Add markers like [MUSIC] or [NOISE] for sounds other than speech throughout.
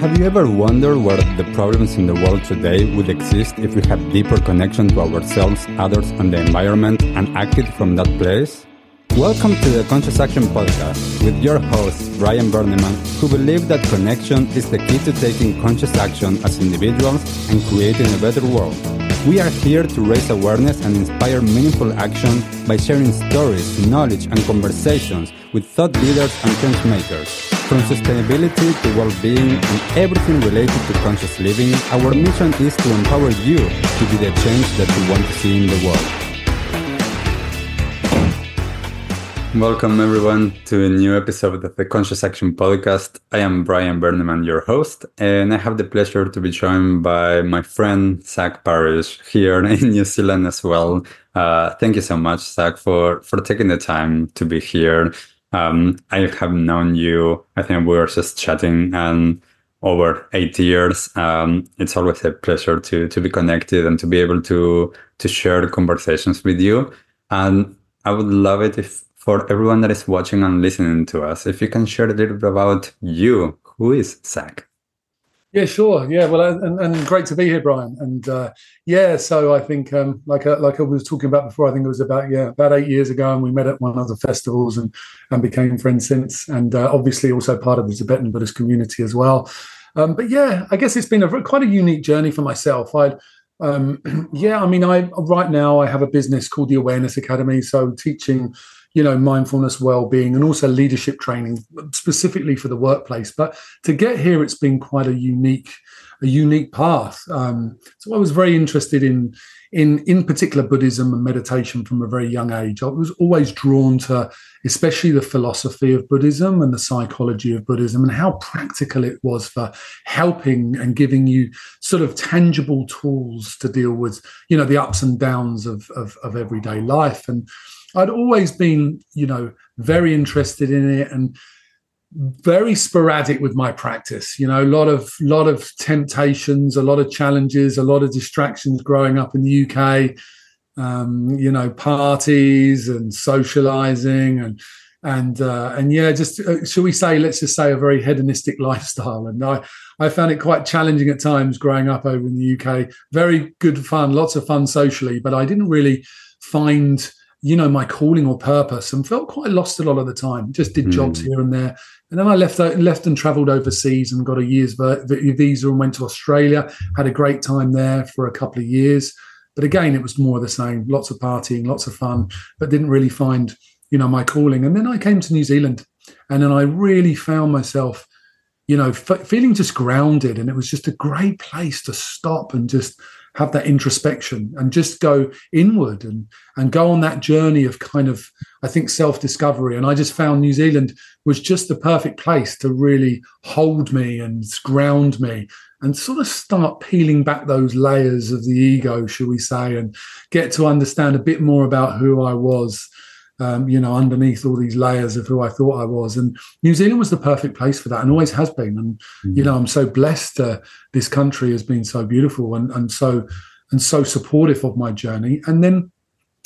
Have you ever wondered where the problems in the world today would exist if we had deeper connection to ourselves, others, and the environment and acted from that place? Welcome to the Conscious Action Podcast with your host, Brian Berneman, who believes that connection is the key to taking conscious action as individuals and creating a better world. We are here to raise awareness and inspire meaningful action by sharing stories, knowledge, and conversations with thought leaders and change makers. From sustainability to well-being and everything related to conscious living, our mission is to empower you to be the change that you want to see in the world. Welcome everyone to a new episode of the Conscious Action Podcast. I am Brian Berneman, your host, and I have the pleasure to be joined by my friend Zac Parish here [LAUGHS] in New Zealand as well. Uh, thank you so much, Zac, for for taking the time to be here. Um, I have known you. I think we were just chatting and over eight years. Um, it's always a pleasure to to be connected and to be able to to share conversations with you. And I would love it if for everyone that is watching and listening to us, if you can share a little bit about you. Who is Zac? Yeah, sure. Yeah, well, and, and great to be here, Brian. And uh, yeah, so I think, um, like uh, like I was talking about before, I think it was about yeah about eight years ago, and we met at one of the festivals and and became friends since. And uh, obviously, also part of the Tibetan Buddhist community as well. Um, but yeah, I guess it's been a quite a unique journey for myself. I um, [CLEARS THROAT] yeah, I mean, I right now I have a business called the Awareness Academy, so teaching you know mindfulness well-being and also leadership training specifically for the workplace. But to get here it's been quite a unique a unique path. Um, so i was very interested in in in particular buddhism and meditation from a very young age. I was always drawn to especially the philosophy of buddhism and the psychology of buddhism and how practical it was for helping and giving you sort of tangible tools to deal with you know the ups and downs of of, of everyday life. And I'd always been, you know, very interested in it and very sporadic with my practice. You know, a lot of lot of temptations, a lot of challenges, a lot of distractions growing up in the UK. Um, you know, parties and socializing and and uh, and yeah, just uh, shall we say, let's just say, a very hedonistic [LAUGHS] lifestyle. And I I found it quite challenging at times growing up over in the UK. Very good fun, lots of fun socially, but I didn't really find you know, my calling or purpose and felt quite lost a lot of the time. Just did jobs mm. here and there. And then I left left and travelled overseas and got a year's visa and went to Australia. Had a great time there for a couple of years. But again, it was more of the same. Lots of partying, lots of fun, but didn't really find, you know, my calling. And then I came to New Zealand, and then I really found myself, you know, f- feeling just grounded. And it was just a great place to stop and just have that introspection and just go inward and and go on that journey of kind of I think self discovery. And I just found New Zealand was just the perfect place to really hold me and ground me and sort of start peeling back those layers of the ego, shall we say, and get to understand a bit more about who I was um, you know, underneath all these layers of who I thought I was. And New Zealand was the perfect place for that and always has been. And, mm-hmm. you know, I'm so blessed uh, this country has been so beautiful and, and so and so supportive of my journey. And then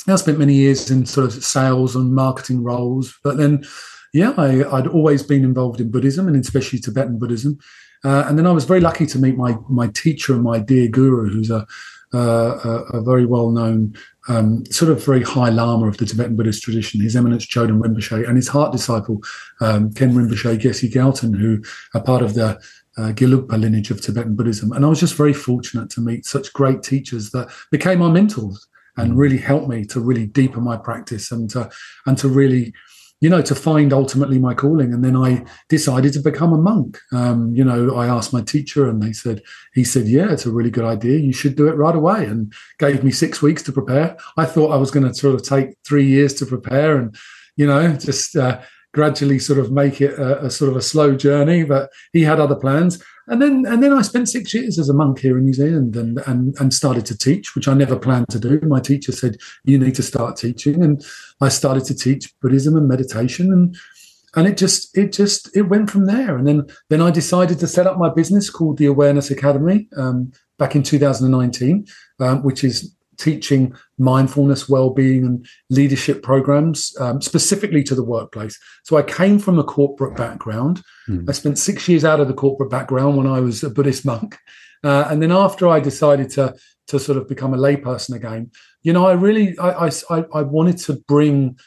I spent many years in sort of sales and marketing roles. But then, yeah, I, would always been involved in Buddhism and especially Tibetan Buddhism. Uh, and then I was very lucky to meet my my teacher and my dear guru, who's a uh, a, a, very well known um, sort of very high Lama of the Tibetan Buddhist tradition, His Eminence Choden Rinpoche, and his heart disciple, um, Ken Rinpoche Geshe Gyaltsen, who are part of the uh, Gelugpa lineage of Tibetan Buddhism. And I was just very fortunate to meet such great teachers that became my mentors and really helped me to really deepen my practice and to, and to really you know, to find ultimately my calling. And then I decided to become a monk. Um, you know, I asked my teacher and they said, he said, yeah, it's a really good idea. You should do it right away. And gave me six weeks to prepare. I thought I was going to sort of take three years to prepare and, you know, just uh, gradually sort of make it a, a sort of a slow journey. But he had other plans and then and then I spent six years as a monk here in New Zealand and and and started to teach, which I never planned to do. My teacher said you need to start teaching, and I started to teach Buddhism and meditation, and and it just it just it went from there. And then then I decided to set up my business called the Awareness Academy um, back in 2019, um, which is teaching mindfulness, well-being, and leadership programs um, specifically to the workplace. So I came from a corporate background. Mm. I spent six years out of the corporate background when I was a Buddhist monk, uh, and then after I decided to to sort of become a layperson again, you know, I really I I, I wanted to bring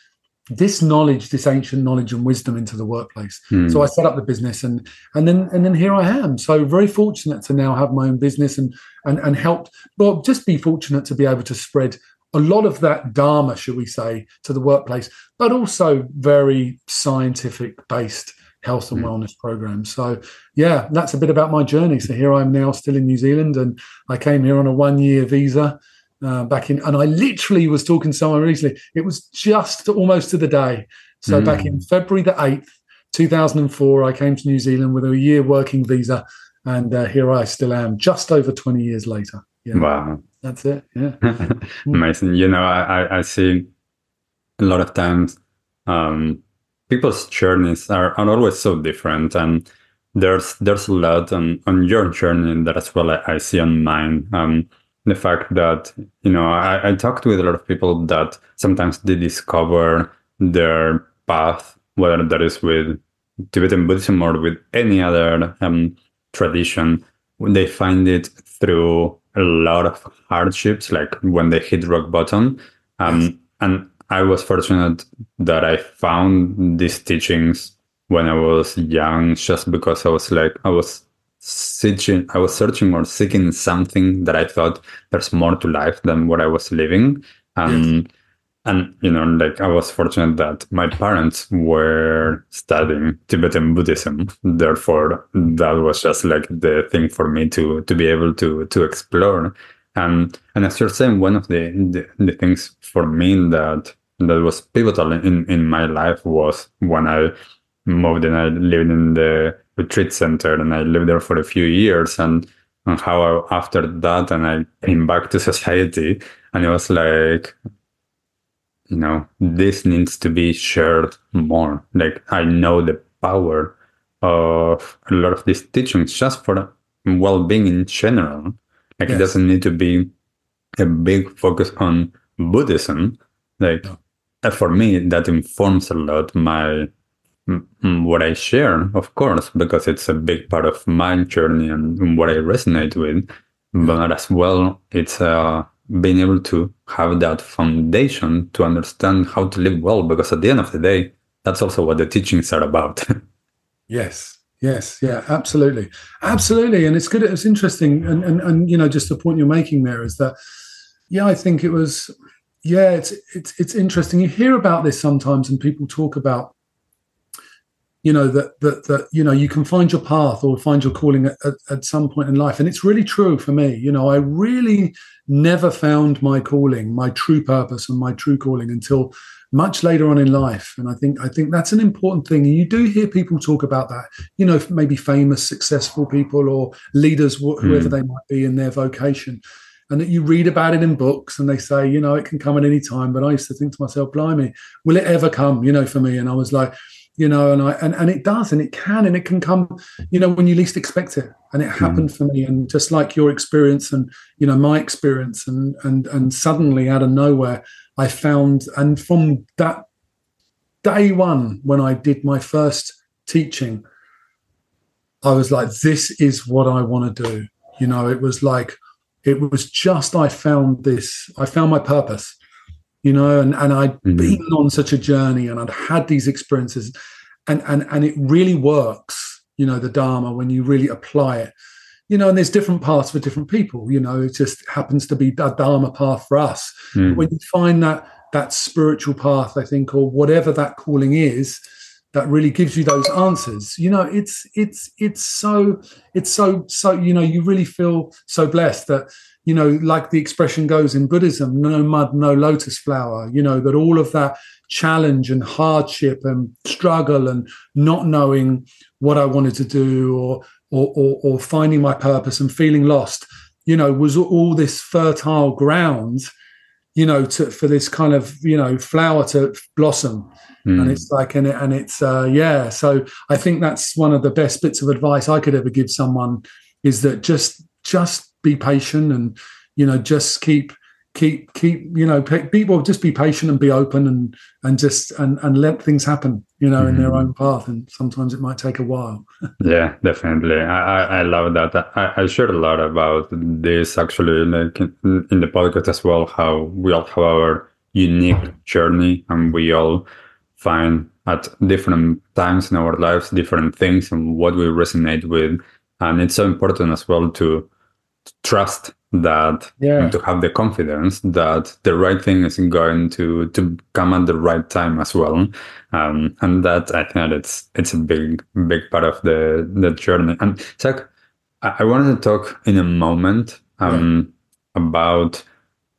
this knowledge, this ancient knowledge and wisdom into the workplace. Mm. So I set up the business and and then and then here I am. So very fortunate to now have my own business and and and help well just be fortunate to be able to spread a lot of that dharma, should we say, to the workplace, but also very scientific based health and mm. wellness programs. So yeah, that's a bit about my journey. So here I am now still in New Zealand and I came here on a one year visa uh, back in, and I literally was talking to someone recently. It was just almost to the day. So mm. back in February the eighth, two thousand and four, I came to New Zealand with a year working visa, and uh, here I still am, just over twenty years later. Yeah. Wow, that's it. Yeah, [LAUGHS] amazing. You know, I, I see a lot of times um, people's journeys are, are always so different, and there's there's a lot on on your journey that as well I, I see on mine. Um, the fact that you know I, I talked with a lot of people that sometimes they discover their path whether that is with tibetan buddhism or with any other um, tradition. They find it through a lot of hardships like when they hit rock bottom. Um, and i was fortunate that i found these teachings when i was young just because i was like i was searching i was searching or seeking something that i thought there's more to life than what i was living. And yes. Um, and you know like i was fortunate that my parents were studying tibetan buddhism. Therefore that was just like the thing for me to to be able to to explore. And and as you're saying one of the the, the things for me that that was pivotal in in my life was when i moved and i lived in the retreat center and I lived there for a few years and, and how I, after that and I came back to society and it was like you know this needs to be shared more like I know the power of a lot of these teachings just for well-being in general like yes. it doesn't need to be a big focus on Buddhism like no. for me that informs a lot my what I share, of course, because it's a big part of my journey and what I resonate with. But as well, it's uh, being able to have that foundation to understand how to live well, because at the end of the day, that's also what the teachings are about. [LAUGHS] yes, yes, yeah, absolutely, absolutely, and it's good. It's interesting, and and and you know, just the point you're making there is that, yeah, I think it was, yeah, it's it's it's interesting. You hear about this sometimes, and people talk about you know that that that you know you can find your path or find your calling at, at, at, some point in life. And it's really true for me. You know i really never found my calling my true purpose and my true calling until much later on in life. And i think i think that's an important thing. And you do hear people talk about that you know maybe famous successful people or leaders whoever mm. they might be in their vocation. And that you read about it in books and they say you know it can come at any time. But i used to think to myself blimey will it ever come? You know for me. And i was like you know and i and, and it does and it can and it can come you know when you least expect it. And it happened mm. for me and just like your experience and you know my experience and and and suddenly out of nowhere i found and from that day one when i did my first teaching i was like this is what i want to do. You know it was like it was just i found this i found my purpose you know, and, and i had mm-hmm. been on such a journey and I'd had these experiences and, and, and it really works, you know, the Dharma when you really apply it, you know, and there's different paths for different people, you know, it just happens to be a Dharma path for us. Mm. When you find that, that spiritual path, I think, or whatever that calling is, that really gives you those answers you know it's it's it's so it's so so you know you really feel so blessed that you know, like the expression goes in Buddhism, no mud, no lotus flower, you know, that all of that challenge and hardship and struggle and not knowing what I wanted to do or, or, or, or finding my purpose and feeling lost, you know, was all this fertile ground, you know, to, for this kind of, you know, flower to blossom. Mm. And it's like, and, it, and it's, uh, yeah. So I think that's one of the best bits of advice I could ever give someone is that just, just be patient and you know just keep keep keep you know people just be patient and be open and and just and and let things happen you know mm-hmm. in their mm-hmm. own path and sometimes it might take a while [LAUGHS] yeah definitely i i love that i i shared a lot about this actually like in the podcast as well how we all have our unique journey and we all find at different times in our lives different things and what we resonate with and it's so important as well to trust that yeah. and to have the confidence that the right thing is going to to come at the right time as well um, and that i think it's it's a big big part of the the journey and Zac, I, I wanted to talk in a moment um, yeah. about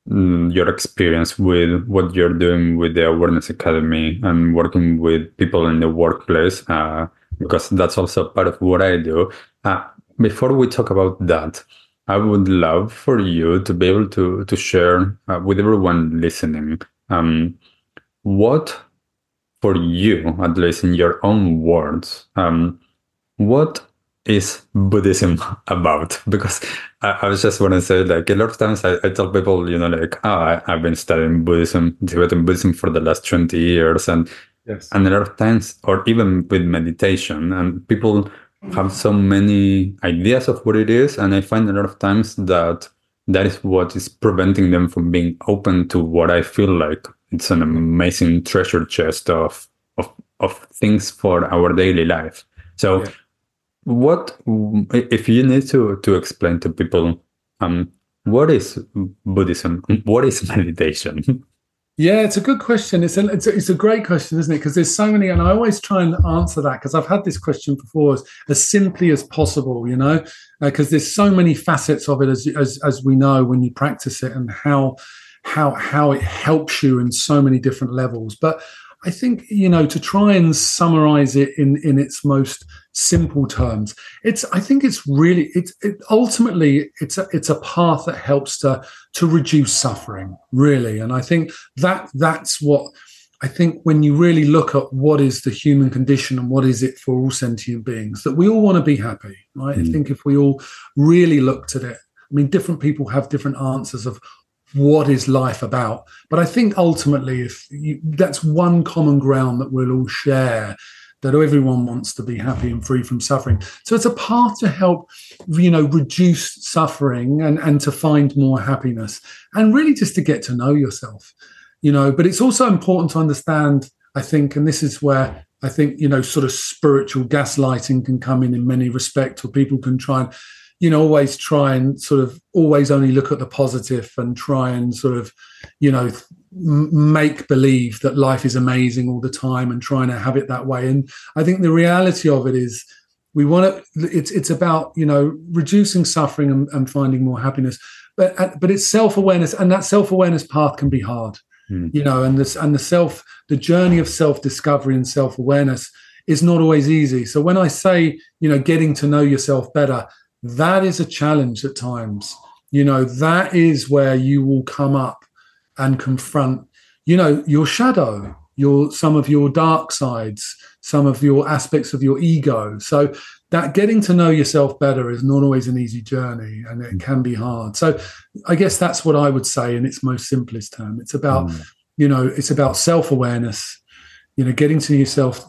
mm, your experience with what you're doing with the awareness academy and working with people in the workplace uh, because that's also part of what i do uh, before we talk about that I would love for you to be able to to share uh, with everyone listening um, what, for you, at least in your own words, um, what is Buddhism [LAUGHS] about? [LAUGHS] Because I, I was just want to say, like a lot of times, I, I tell people, you know, like, oh, I, have been studying Buddhism, Tibetan Buddhism for the last twenty years, and yes. and a lot of times, or even with meditation, and people have so many ideas of what it is and i find a lot of times that that is what is preventing them from being open to what i feel like. It's an amazing treasure chest of of of things for our daily life. So yeah. what if you need to to explain to people um what is buddhism? What is [LAUGHS] meditation Yeah, it's a good question. It's a, it's a, it's a great question, isn't it? Because there's so many, and I always try and answer that because I've had this question before as, as simply as possible, you know, because uh, there's so many facets of it as, as as we know when you practice it and how how how it helps you in so many different levels. But I think you know to try and summarize it in in its most simple terms, it's I think it's really it's it, ultimately it's a it's a path that helps to to reduce suffering really, and I think that that's what I think when you really look at what is the human condition and what is it for all sentient beings, that we all want to be happy, right? Mm. I think if we all really looked at it, I mean, different people have different answers of what is life about. But I think ultimately, if you, that's one common ground that we'll all share, that everyone wants to be happy and free from suffering. So it's a path to help, you know, reduce suffering and, and to find more happiness and really just to get to know yourself, you know. But it's also important to understand, I think, and this is where I think, you know, sort of spiritual gaslighting can come in in many respects, or people can try and you know always try and sort of always only look at the positive and try and sort of you know make believe that life is amazing all the time and trying to have it that way. And i think the reality of it is we want to it's it's about you know reducing suffering and, and finding more happiness. But but it's self-awareness and that self-awareness path can be hard mm. you know and this and the self the journey of self-discovery and self-awareness is not always easy. So when i say you know getting to know yourself better that is a challenge at times. You know, that is where you will come up and confront, you know, your shadow, your some of your dark sides, some of your aspects of your ego. So that getting to know yourself better is not always an easy journey and it can be hard. So I guess that's what I would say in its most simplest term. It's about, mm. you know, it's about self-awareness, you know, getting to yourself,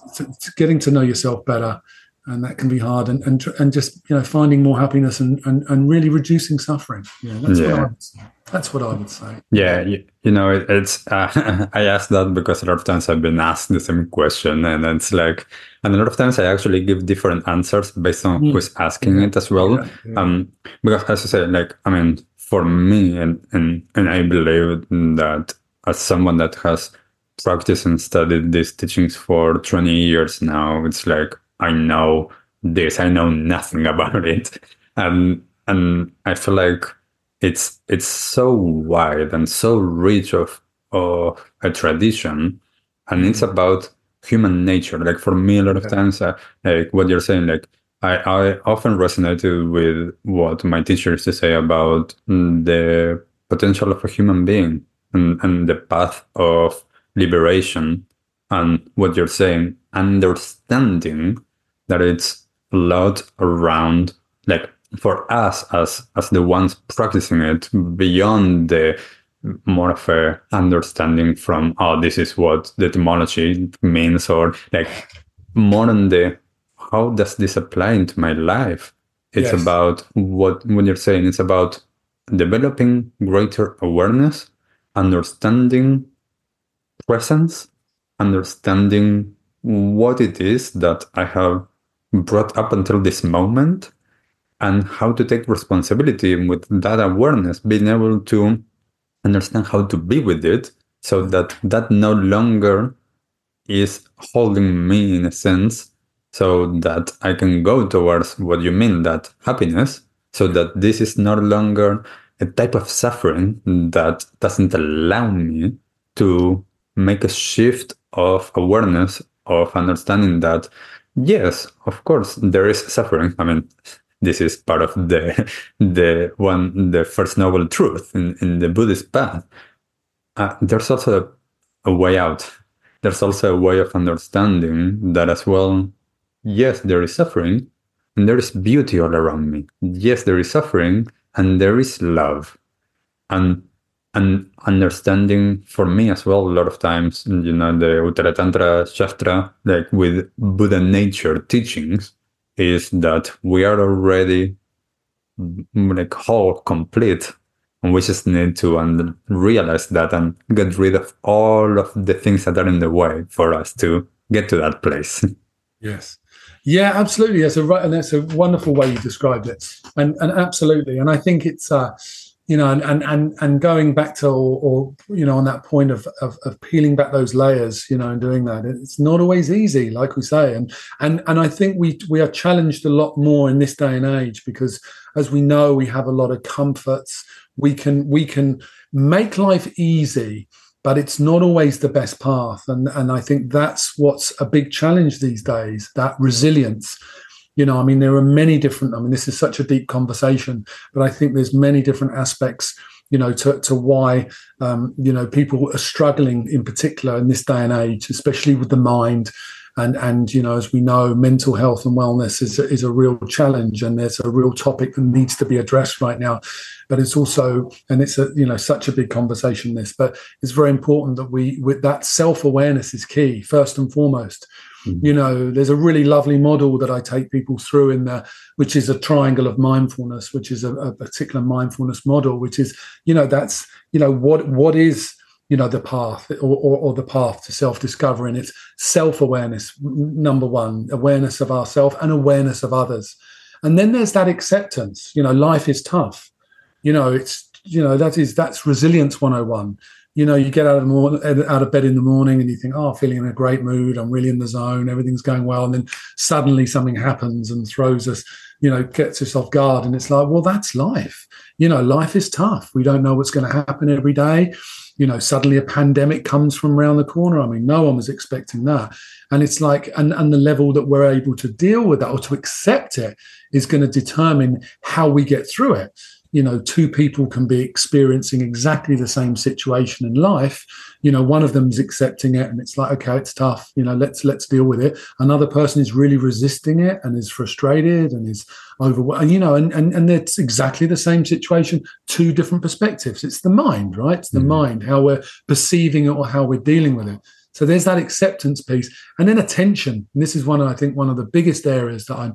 getting to know yourself better and that can be hard and and, and just you know finding more happiness and, and, and really reducing suffering yeah that's yeah. what I would say. that's what I would say yeah you, you know it, it's uh, [LAUGHS] I asked that because a lot of times I've been asked the same question and it's like and a lot of times I actually give different answers based on mm. who's asking yeah. it as well yeah. Yeah. um because as I say like I mean for me and and and I believe that as someone that has practiced and studied these teachings for 20 years now it's like I know this, I know nothing about it. And and I feel like it's it's so wide and so rich of of a tradition and it's mm-hmm. about human nature. Like for me a lot of times uh, like what you're saying, like I, I often resonated with what my teacher used to say about the potential of a human being and, and the path of liberation and what you're saying, understanding that it's a lot around like for us as as the ones practicing it beyond the more of a understanding from oh this is what the etymology means or like more on the how does this apply into my life it's yes. about what when you're saying it's about developing greater awareness understanding presence understanding what it is that i have brought up until this moment and how to take responsibility with that awareness being able to understand how to be with it so that that no longer is holding me in a sense so that I can go towards what you mean that happiness so that this is no longer a type of suffering that doesn't allow me to make a shift of awareness of understanding that yes of course there is suffering i mean this is part of the [LAUGHS] the one the first noble truth in, in the Buddhist path. Uh, there's also a, a way out. There's also a way of understanding that as well. Yes, there is suffering, and there is beauty all around me. Yes, there is suffering, and there is love, and and understanding for me as well. A lot of times, you know, the Uttara Tantra Shastra, like with Buddha nature teachings, is that we are already like whole, complete, and we just need to and realize that and get rid of all of the things that are in the way for us to get to that place. [LAUGHS] Yes. Yeah, absolutely. That's a right, and that's a wonderful way you described it, and and absolutely, and I think it's uh, you know, and and and, and going back to or, or you know on that point of, of, of peeling back those layers, you know, and doing that, it's not always easy, like we say, and and and I think we we are challenged a lot more in this day and age because, as we know, we have a lot of comforts. We can we can make life easy, but it's not always the best path, and and I think that's what's a big challenge these days. That resilience you know i mean there are many different i mean this is such a deep conversation but i think there's many different aspects you know to, to why um, you know people are struggling in particular in this day and age especially with the mind. And and you know as we know mental health and wellness is is a real challenge and there's a real topic that needs to be addressed right now. But it's also and it's a you know such a big conversation this but it's very important that we with that self-awareness is key first and foremost Mm-hmm. You know, there's a really lovely model that I take people through in there, which is a triangle of mindfulness, which is a, a particular mindfulness model, which is, you know, that's, you know, what what is you know the path or, or, or the path to self-discovery? And it's self-awareness number one awareness of ourself and awareness of others. And then there's that acceptance you know life is tough. You know it's you know that is that's resilience 101 you know, you get out of the morning, out of bed in the morning, and you think, "Oh, feeling in a great mood. I'm really in the zone. Everything's going well." And then suddenly something happens and throws us, you know, gets us off guard. And it's like, well, that's life. You know, life is tough. We don't know what's going to happen every day. You know, suddenly a pandemic comes from around the corner. I mean, no one was expecting that. And it's like, and and the level that we're able to deal with that or to accept it is going to determine how we get through it you know two people can be experiencing exactly the same situation in life you know one of them's accepting it and it's like okay it's tough you know let's let's deal with it. Another person is really resisting it and is frustrated and is overwhelmed you know and, and and it's exactly the same situation two different perspectives. It's the mind right? It's the mm-hmm. mind how we're perceiving it or how we're dealing with it. So there's that acceptance piece and then attention. And this is one i think one of the biggest areas that i'm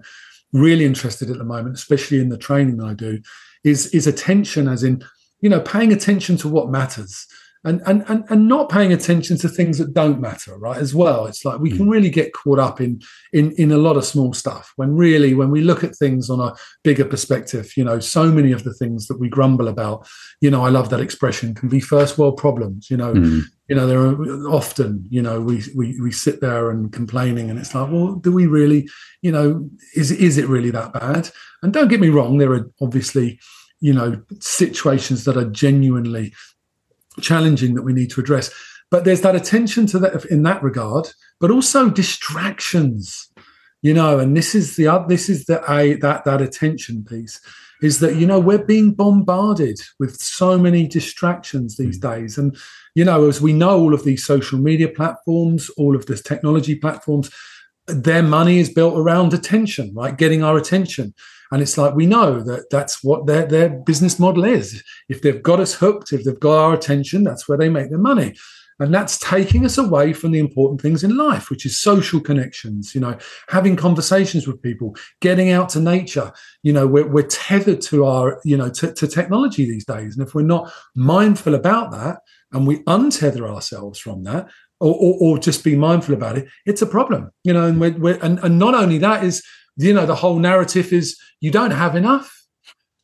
really interested at the moment especially in the training that i do is is attention as in you know paying attention to what matters and and and, and not paying attention to things that don't matter right as well it's like we can hmm. really get caught up in in in a lot of small stuff when really when we look at things on a bigger perspective you know so many of the things that we grumble about you know i love that expression can be first world problems you know mm. you know there are often you know we, we we sit there and complaining and it's like well do we really you know is is it really that bad and don't get me wrong there are obviously you know situations that are genuinely challenging that we need to address. But there's that attention to that in that regard, but also distractions, you know. And this is the this is the a that that attention piece is that you know we're being bombarded with so many distractions these mm. days, and you know as we know all of these social media platforms, all of this technology platforms, their money is built around attention, right? Getting our attention. And it's like we know that that's what their their business model is. If they've got us hooked, if they've got our attention, that's where they make their money. And that's taking us away from the important things in life, which is social connections, you know, having conversations with people, getting out to nature. You know, we're, we're tethered to our, you know, to, to technology these days. And if we're not mindful about that and we untether ourselves from that, or, or, or, just be mindful about it, it's a problem, you know. And we're, we're, and, and not only that is, you know, the whole narrative is you don't have enough,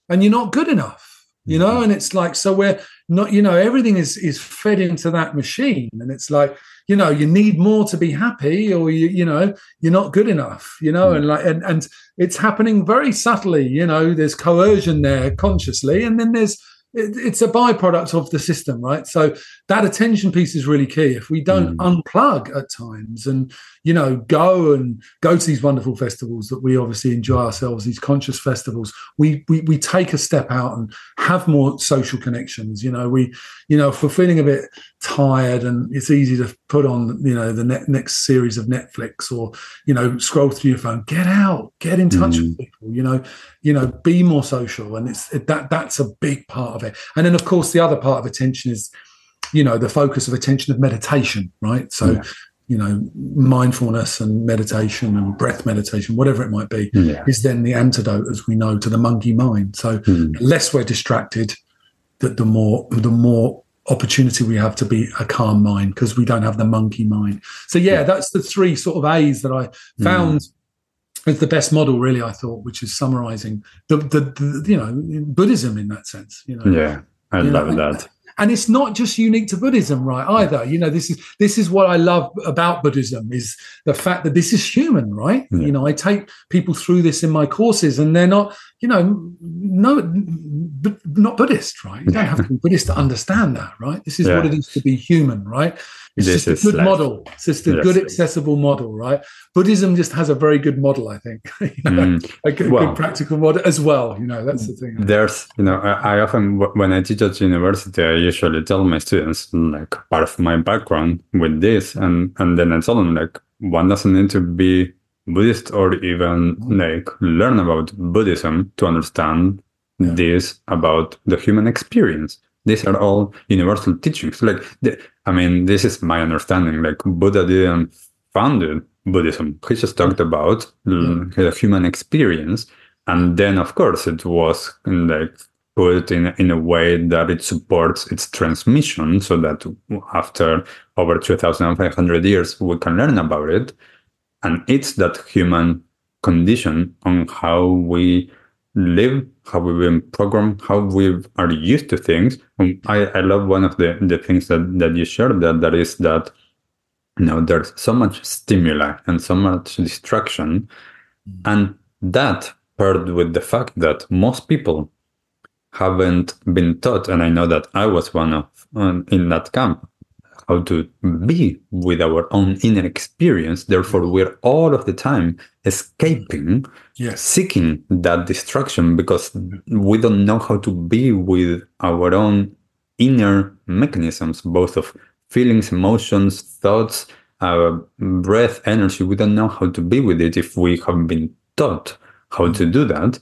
and you're not good enough, you know. Mm-hmm. And it's like so we're not, you know, everything is is fed into that machine, and it's like you know you need more to be happy, or you you know you're not good enough, you know, mm. and like and and it's happening very subtly, you know. There's coercion there consciously, and then there's it's a byproduct of the system, right? So that attention piece is really key. If we don't mm. unplug at times and you know go and go to these wonderful festivals that we obviously enjoy ourselves, these conscious festivals, we we, we take a step out and have more social connections. You know, we you know if we're feeling a bit tired and it's easy to put on you know the ne- next series of Netflix or you know scroll through your phone, get out, get in touch mm. with people. You know, you know, be more social, and it's it, that that's a big part of it. And then of course the other part of attention is you know the focus of attention of meditation right so yeah. you know mindfulness and meditation and breath meditation whatever it might be yeah. is then the antidote as we know to the monkey mind so mm. the less we're distracted that the more the more opportunity we have to be a calm mind because we don't have the monkey mind so yeah, yeah, that's the three sort of a's that i found mm. It's the best model, really. I thought, which is summarizing the, the, the, you know Buddhism in that sense. You know, yeah, I love know, that and it's not just unique to buddhism right either you know this is this is what i love about buddhism is the fact that this is human right yeah. you know i take people through this in my courses and they're not you know no but not buddhist right you don't have to be buddhist to understand that right this is yeah. what it is to be human right it's this just a good life. model. It's just a yes. good, accessible model, right? Buddhism just has a very good model, I think. [LAUGHS] you know, mm. A good, well, good, practical model as well. You know, that's the thing. There's, you know, I, I, often, when I teach at university, I usually tell my students, like, part of my background with this, and and then I tell them, like, one doesn't need to be Buddhist or even like learn about Buddhism to understand yeah. this about the human experience. These are all universal teachings. Like, the, I mean, this is my understanding. Like, Buddha didn't founded Buddhism. He just talked about mm. the human experience, and then, of course, it was like put in in a way that it supports its transmission, so that after over two thousand five hundred years, we can learn about it, and it's that human condition on how we live, how we've been programmed, how we are used to things. And I, I love one of the, the things that, that you shared that that is that you know there's so much stimuli and so much distraction. Mm-hmm. And that paired with the fact that most people haven't been taught, and I know that I was one of um, in that camp, how to be with our own inner experience. Therefore, we're all of the time escaping, yes. seeking that distraction because we don't know how to be with our own inner mechanisms, both of feelings, emotions, thoughts, uh, breath, energy. We don't know how to be with it if we have been taught how to do that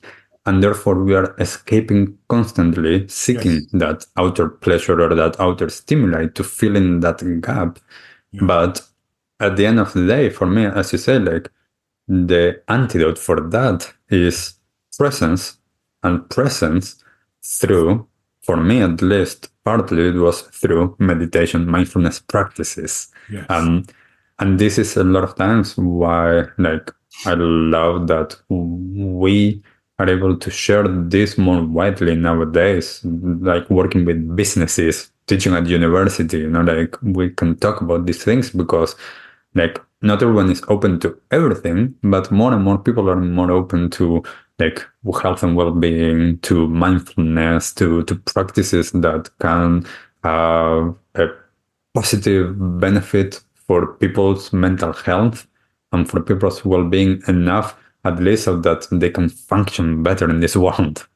and therefore we are escaping constantly seeking yes. that outer pleasure or that outer stimuli to fill in that gap yeah. but at the end of the day for me as you say like the antidote for that is presence and presence through for me at least partly it was through meditation mindfulness practices yes. um, and this is a lot of times why like i love that we are able to share this more widely nowadays, like working with businesses, teaching at university, you know, like we can talk about these things because like not everyone is open to everything, but more and more people are more open to like health and well-being, to mindfulness, to to practices that can have a positive benefit for people's mental health and for people's well-being enough at least so that they can function better in this [LAUGHS] world.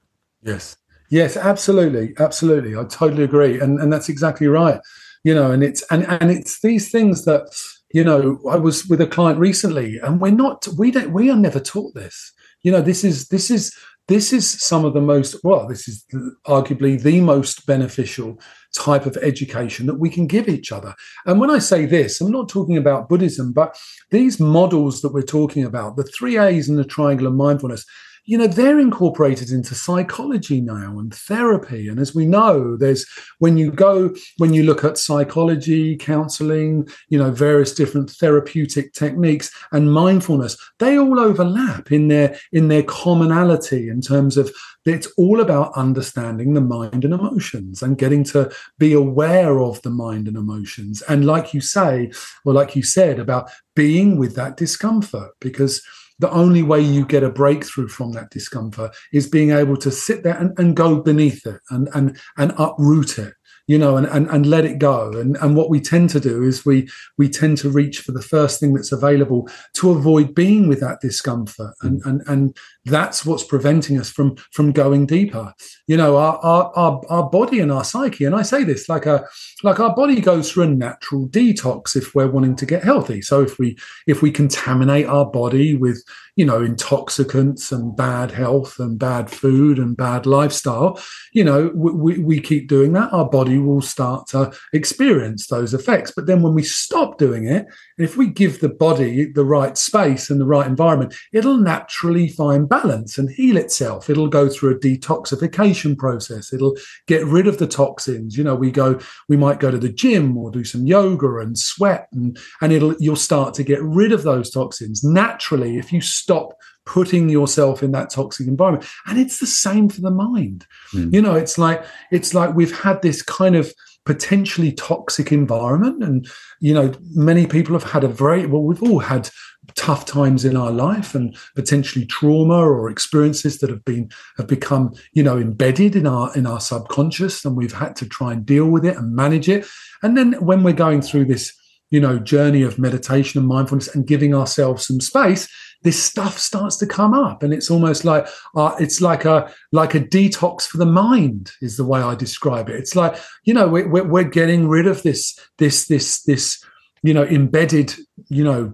Yes. Yes, absolutely. Absolutely. I totally agree. And and that's exactly right. You know, and it's and and it's these things that, you know, I was with a client recently and we're not we don't we are never taught this. You know, this is this is this is some of the most well this is arguably the most beneficial type of education that we can give each other. And when i say this i'm not talking about buddhism but these models that we're talking about the three a's and the triangle of mindfulness you know they're incorporated into psychology now and therapy. And as we know there's when you go when you look at psychology counseling you know various different therapeutic techniques and mindfulness they all overlap in their in their commonality in terms of it's all about understanding the mind and emotions and getting to be aware of the mind and emotions. And like you say or like you said about being with that discomfort because the only way you get a breakthrough from that discomfort is being able to sit there and, and go beneath it and, and, and uproot it you know, and, and, and let it go. And, and what we tend to do is we we tend to reach for the first thing that's available to avoid being with that discomfort. And mm. and and that's what's preventing us from from going deeper. You know, our our our, our body and our psyche, and I say this like a like our body goes through a natural detox if we're wanting to get healthy. So if we if we contaminate our body with you know intoxicants and bad health and bad food and bad lifestyle you know we, we keep doing that our body will start to experience those effects. But then when we stop doing it if we give the body the right space and the right environment it'll naturally find balance and heal itself. It'll go through a detoxification process. It'll get rid of the toxins. You know we go we might go to the gym or do some yoga and sweat and and it'll you'll start to get rid of those toxins naturally if you stop putting yourself in that toxic environment. And it's the same for the mind. Mm. you know it's like it's like we've had this kind of potentially toxic environment. And you know many people have had a very well we've all had tough times in our life and potentially trauma or experiences that have been have become you know embedded in our in our subconscious. And we've had to try and deal with it and manage it. And then when we're going through this you know journey of meditation and mindfulness and giving ourselves some space this stuff starts to come up. And it's almost like uh, it's like a like a detox for the mind is the way i describe it. It's like you know we're, we're getting rid of this this this this you know embedded you know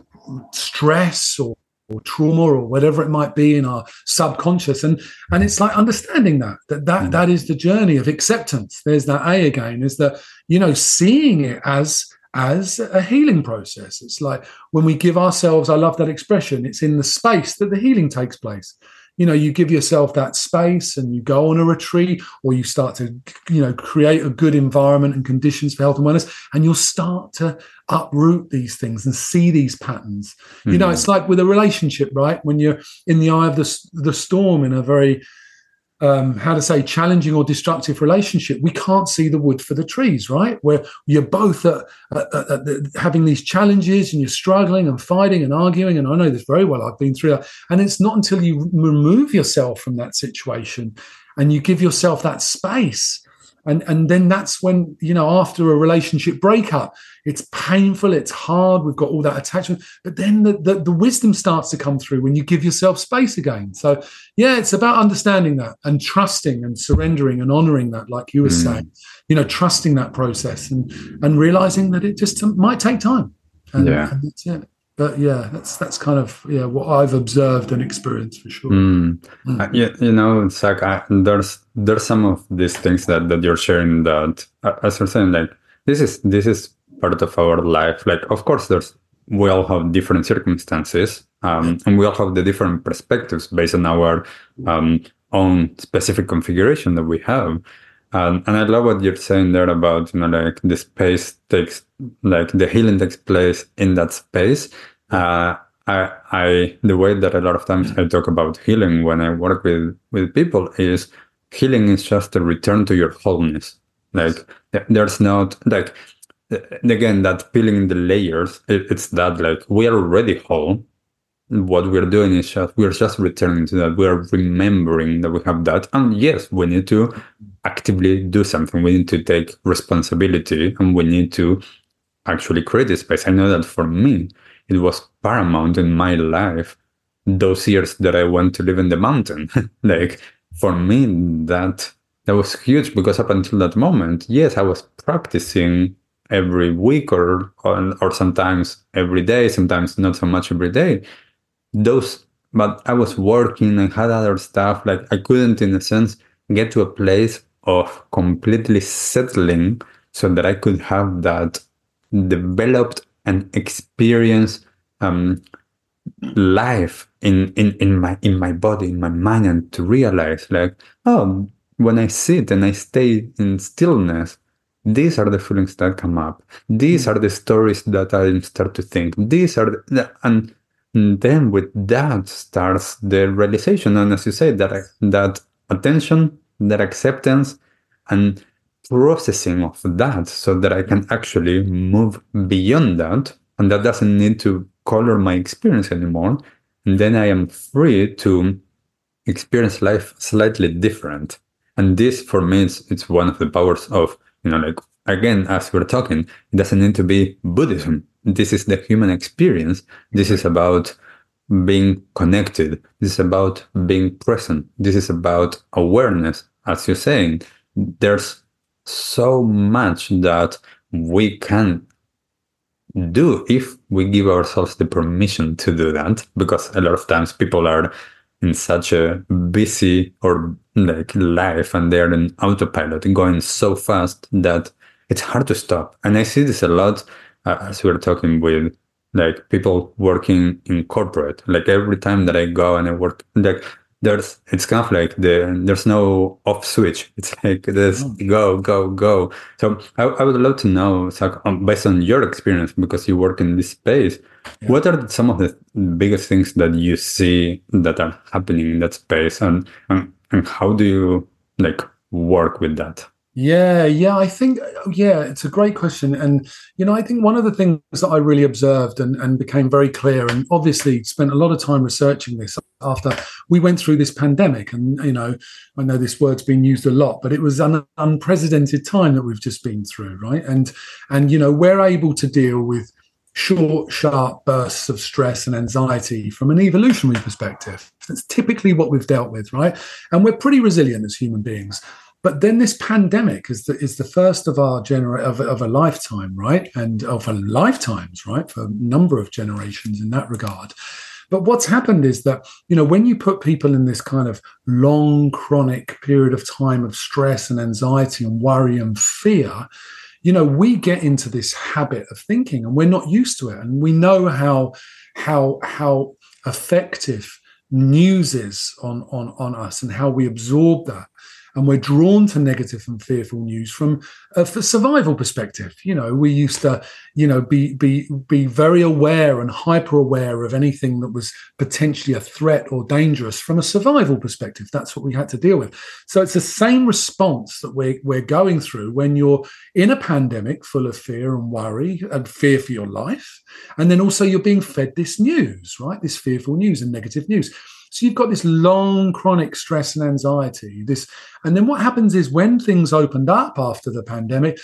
stress or or trauma or whatever it might be in our subconscious. And and it's like understanding that that that, mm. that is the journey of acceptance. There's that a again. Is that you know seeing it as as a healing process. It's like when we give ourselves, I love that expression, it's in the space that the healing takes place. You know, you give yourself that space and you go on a retreat or you start to, you know, create a good environment and conditions for health and wellness, and you'll start to uproot these things and see these patterns. Mm-hmm. You know, hmm. it's like with a relationship, right? When you're in the eye of the, the storm in a very um, how to say challenging or destructive relationship, we can't see the wood for the trees, right? Where you're both having these challenges and you're struggling and fighting and arguing. And I know this very well. I've been through that. And it's not until you remove yourself from that situation and you give yourself that space and and then that's when you know after a relationship breakup it's painful it's hard we've got all that attachment. But then the, the, the wisdom starts to come through when you give yourself space again. So yeah it's about understanding that and trusting and surrendering and honoring that like you were mm. saying you know trusting that process and and realizing that it just might take time. And, yeah. and that's it but yeah, that's that's kind of yeah what I've observed and experienced for sure. Mm. Mm. Yeah, you know, it's like I, there's there's some of these things that that you're sharing that uh, as you're saying, like this is this is part of our life. Like, of course, there's we all have different circumstances, um, and we all have the different perspectives based on our um, own specific configuration that we have. Um, and I love what you're saying there about you know like the space takes like the healing takes place in that space. Uh, I, I the way that a lot of times I talk about healing when I work with with people is healing is just a return to your wholeness. Like there's not like again that peeling the layers. It, it's that like we are already whole. What we're doing is just we're just returning to that. We are remembering that we have that, and yes, we need to actively do something. We need to take responsibility and we need to actually create a space. I know that for me, it was paramount in my life those years that I went to live in the mountain. [LAUGHS] like for me, that that was huge because up until that moment, yes, I was practicing every week or or, or sometimes every day, sometimes not so much every day. Those but I was working and had other stuff. Like I couldn't, in a sense, get to a place of completely settling so that I could have that developed and experience um, life in, in, in my in my body, in my mind, and to realize like, oh, when I sit and I stay in stillness, these are the feelings that come up. These mm. are the stories that I start to think. These are the, and then with that starts the realization, and as you say, that that attention, that acceptance, and processing of that, so that I can actually move beyond that, and that doesn't need to color my experience anymore. And then I am free to experience life slightly different. And this, for me, it's, it's one of the powers of you know, like again, as we're talking, it doesn't need to be Buddhism. This is the human experience. This is about being connected. This is about being present. This is about awareness. As you're saying, there's so much that we can do if we give ourselves the permission to do that because a lot of times people are in such a busy or like life and they're in autopilot going so fast that it's hard to stop. And i see this a lot uh, as we are talking with like people working in corporate. Like every time that i go and i work like there's it's kind of like the there's no off switch [LAUGHS] it's like this oh. go go go so I, I would love to know so, um, based on your experience because you work in this space yeah. what are some of the biggest things that you see that are happening in that space and, and and how do you like work with that yeah, yeah, I think oh, yeah, it's a great question, and you know, I think one of the things that I really observed and, and became very clear, and obviously spent a lot of time researching this after we went through this pandemic, and you know, I know this word's been used a lot, but it was an unprecedented time that we've just been through, right? And and you know, we're able to deal with short, sharp bursts of stress and anxiety from an evolutionary perspective. That's typically what we've dealt with, right? And we're pretty resilient as human beings. But then this pandemic is the is the first of our genera- of, of a lifetime, right? And of a lifetimes, right? For a number of generations in that regard. But what's happened is that, you know, when you put people in this kind of long, chronic period of time of stress and anxiety and worry and fear, you know, we get into this habit of thinking and we're not used to it. And we know how how how effective news is on on on us and how we absorb that and we're drawn to negative and fearful news from a survival perspective. You know, we used to, you know, be be be very aware and hyper aware of anything that was potentially a threat or dangerous from a survival perspective. That's what we had to deal with. So it's the same response that we're we're going through when you're in a pandemic full of fear and worry and fear for your life, and then also you're being fed this news, right? This fearful news and negative news. So you've got this long chronic stress and anxiety. This, and then what happens is when things opened up after the pandemic,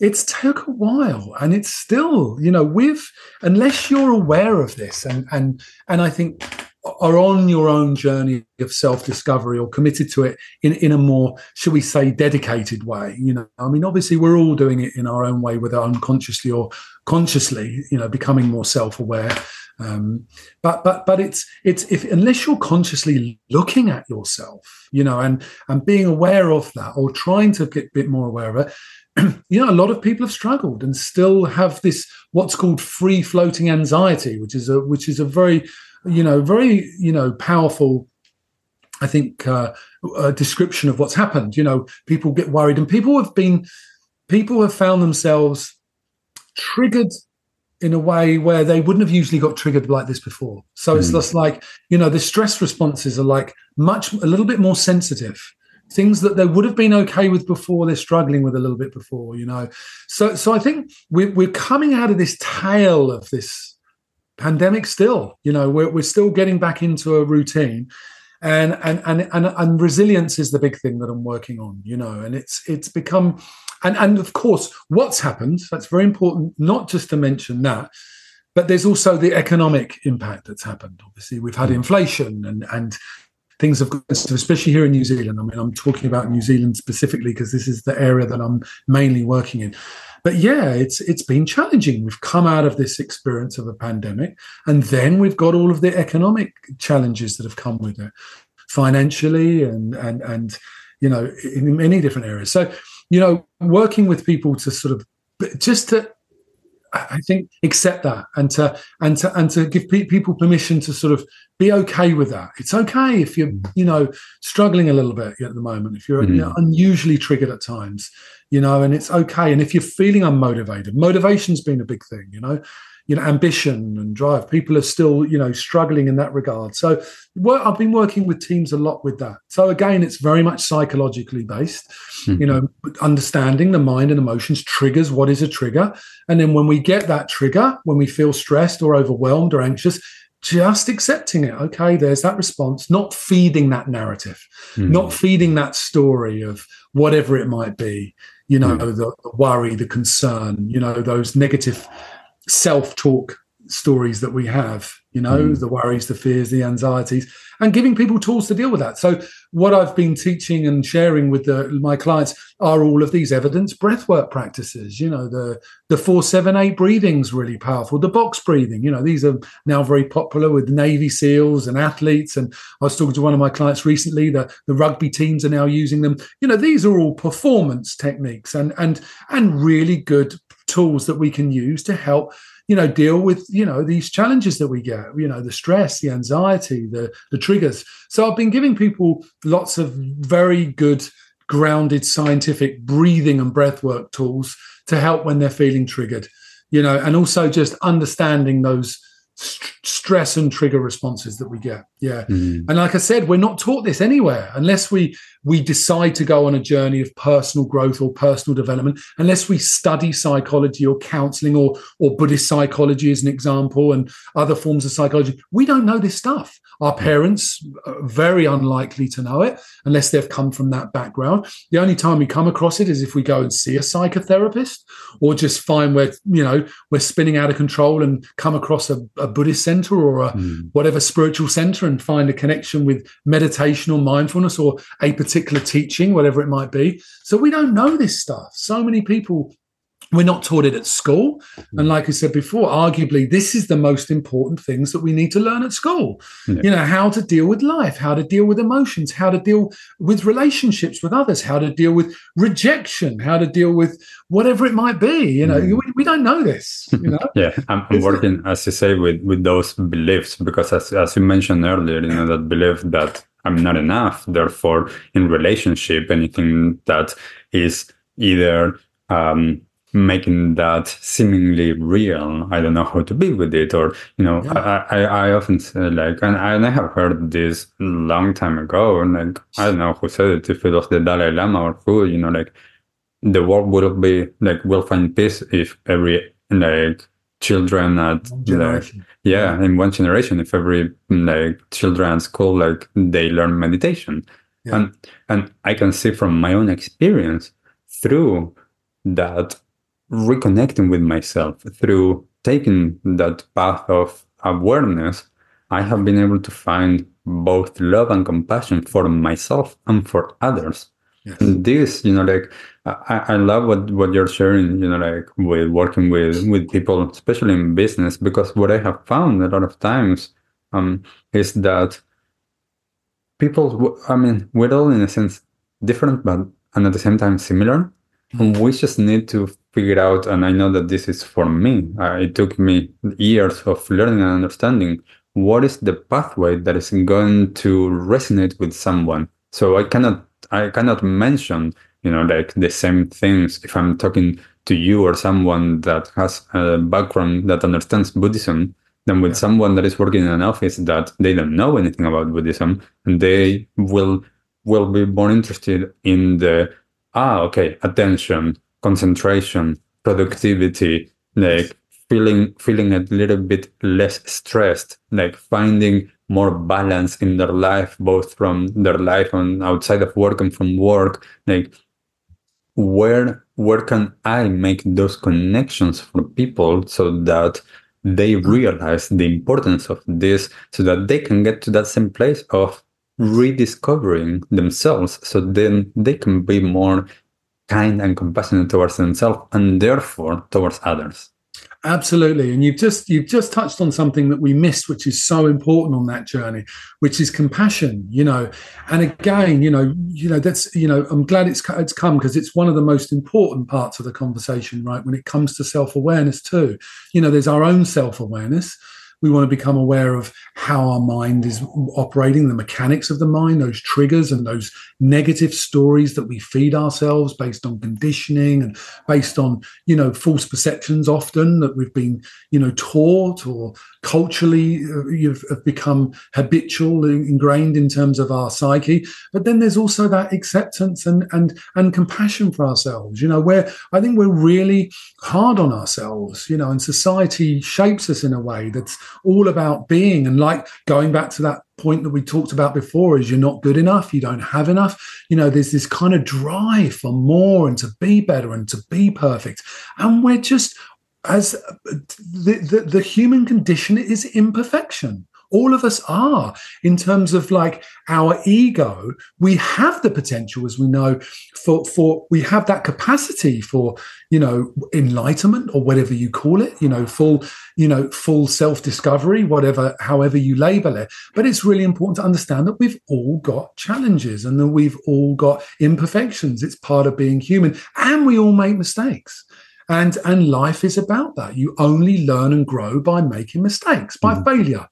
it's took a while and it's still, you know, with unless you're aware of this and and and I think are on your own journey of self-discovery or committed to it in, in a more, should we say, dedicated way. You know, I mean, obviously we're all doing it in our own way, whether unconsciously or consciously, you know, becoming more self-aware. Um, but but but it's it's if unless you're consciously looking at yourself, you know, and and being aware of that or trying to get a bit more aware of it, [CLEARS THROAT] you know, a lot of people have struggled and still have this what's called free floating anxiety, which is a which is a very you know very you know powerful I think uh, a description of what's happened. You know, people get worried, and people have been, people have found themselves triggered in a way where they wouldn't have usually got triggered like this before. So mm. it's hmm. just like, you know, the stress responses are like much, a little bit more sensitive. Things that they would have been okay with before, they're struggling with a little bit before, you know. So, so I think we're, we're coming out of this tail of this pandemic still, you know, we're, we're still getting back into a routine. And, and and and and resilience is the big thing that I'm working on, you know, and it's it's become and, and of course, what's happened, that's very important, not just to mention that, but there's also the economic impact that's happened. Obviously, we've had inflation and, and things have gone, especially here in New Zealand. I mean, I'm talking about New Zealand specifically because this is the area that I'm mainly working in. But yeah, it's it's been challenging. We've come out of this experience of a pandemic, and then we've got all of the economic challenges that have come with it, financially and and and you know in many different areas. So you know, working with people to sort of just to I think accept that and to and to and to give pe- people permission to sort of be okay with that. It's okay if you're mm. you know struggling a little bit at the moment, if you're mm-hmm. you know, unusually triggered at times, you know, and it's okay. And if you're feeling unmotivated, motivation's been a big thing, you know you know ambition and drive. People are still you know struggling in that regard. So i've been working with teams a lot with that. So again it's very much psychologically based mm-hmm. you know understanding the mind and emotions triggers what is a trigger. And then when we get that trigger when we feel stressed or overwhelmed or anxious just accepting it. Okay there's that response. Not feeding that narrative. Mm-hmm. not feeding that story of whatever it might be you know mm-hmm. the, the worry the concern you know those negative self talk stories that we have, you know, mm. the worries, the fears, the anxieties, and giving people tools to deal with that. So, what I've been teaching and sharing with the, my clients are all of these evidence breathwork practices. You know, the the four seven eight breathing's really powerful. The box breathing, you know, these are now very popular with Navy SEALs and athletes. And I was talking to one of my clients recently. that the rugby teams are now using them. You know, these are all performance techniques and and and really good tools that we can use to help you know deal with you know these challenges that we get you know the stress the anxiety the the triggers. So i've been giving people lots of very good grounded scientific breathing and breath work tools to help when they're feeling triggered you know and also just understanding those st- stress and trigger responses that we get. Yeah. Mm. and like i said we're not taught this anywhere unless we we decide to go on a journey of personal growth or personal development unless we study psychology or counseling or or buddhist psychology as an example and other forms of psychology. We don't know this stuff. Our parents are very unlikely to know it unless they've come from that background. The only time we come across it is if we go and see a psychotherapist or just find where, you know, we're spinning out of control and come across a, a Buddhist center or a mm. whatever spiritual center and find a connection with meditation or mindfulness or a particular teaching, whatever it might be. So we don't know this stuff. So many people we're not taught it at school. And mm. like I said before, arguably, this is the most important things that we need to learn at school. Yeah. You know, how to deal with life, how to deal with emotions, how to deal with relationships with others, how to deal with rejection, how to deal with whatever it might be. You know, mm. we, we, don't know this. You know? [LAUGHS] yeah, I'm, I'm working, as you say, with, with those beliefs because, as, as you mentioned earlier, you know, that belief that I'm not enough. Therefore, in relationship, anything that is either um, making that seemingly real. I don't know how to be with it, or you know, yeah. I, I, I often say like, and I, and I have heard this long time ago, and like I don't know who said it, if it was the Dalai Lama or who, you know, like the world would be like will find peace if every like children at like yeah, yeah in one generation if every like children at school like they learn meditation yeah. and and i can see from my own experience through that reconnecting with myself through taking that path of awareness, I have been able to find both love and compassion for myself and for others. Yes. And this, you know, like I, I love what, what you're sharing, you know, like with working with with people, especially in business, because what I have found a lot of times um, is that people, I mean, we're all in a sense different, but and at the same time similar. And we just need to figure out, and I know that this is for me, uh, it took me years of learning and understanding what is the pathway that is going to resonate with someone. So I cannot, I cannot mention, you know, like the same things if I'm talking to you or someone that has a background that understands Buddhism than with yeah. someone that is working in an office that they don't know anything about Buddhism and they will will be more interested in the ah okay attention concentration, productivity, like feeling feeling a little bit less stressed, like finding more balance in their life, both from their life and outside of work and from work. Like where where can I make those connections for people so that they realize the importance of this so that they can get to that same place of rediscovering themselves so then they can be more kind and compassionate towards themselves and therefore towards others. Absolutely, and you've just you've just touched on something that we missed, which is so important on that journey, which is compassion. You know, and again, you know, you know that's you know, I'm glad it's it's come because it's one of the most important parts of the conversation, right? When it comes to self awareness too, you know, there's our own self awareness, we want to become aware of how our mind is operating, the mechanics of the mind, those triggers and those negative stories that we feed ourselves based on conditioning and based on, you know, false perceptions often that we've been, you know, taught or culturally uh, you've become habitual ingrained in terms of our psyche. But then there's also that acceptance and and and compassion for ourselves you know where i think we're really hard on ourselves you know and society shapes us in a way that's all about being. And like going back to that point that we talked about before is you're not good enough you don't have enough. You know there's this kind of drive for more and to be better and to be perfect. And we're just as the, the, the human condition is imperfection. All of us are. In terms of like our ego we have the potential as we know for for we have that capacity for you know enlightenment or whatever you call it you know full you know full self discovery whatever however you label it. But it's really important to understand that we've all got challenges and that we've all got imperfections. It's part of being human. And we all make mistakes and and life is about that. You only learn and grow by making mistakes by mm. failure.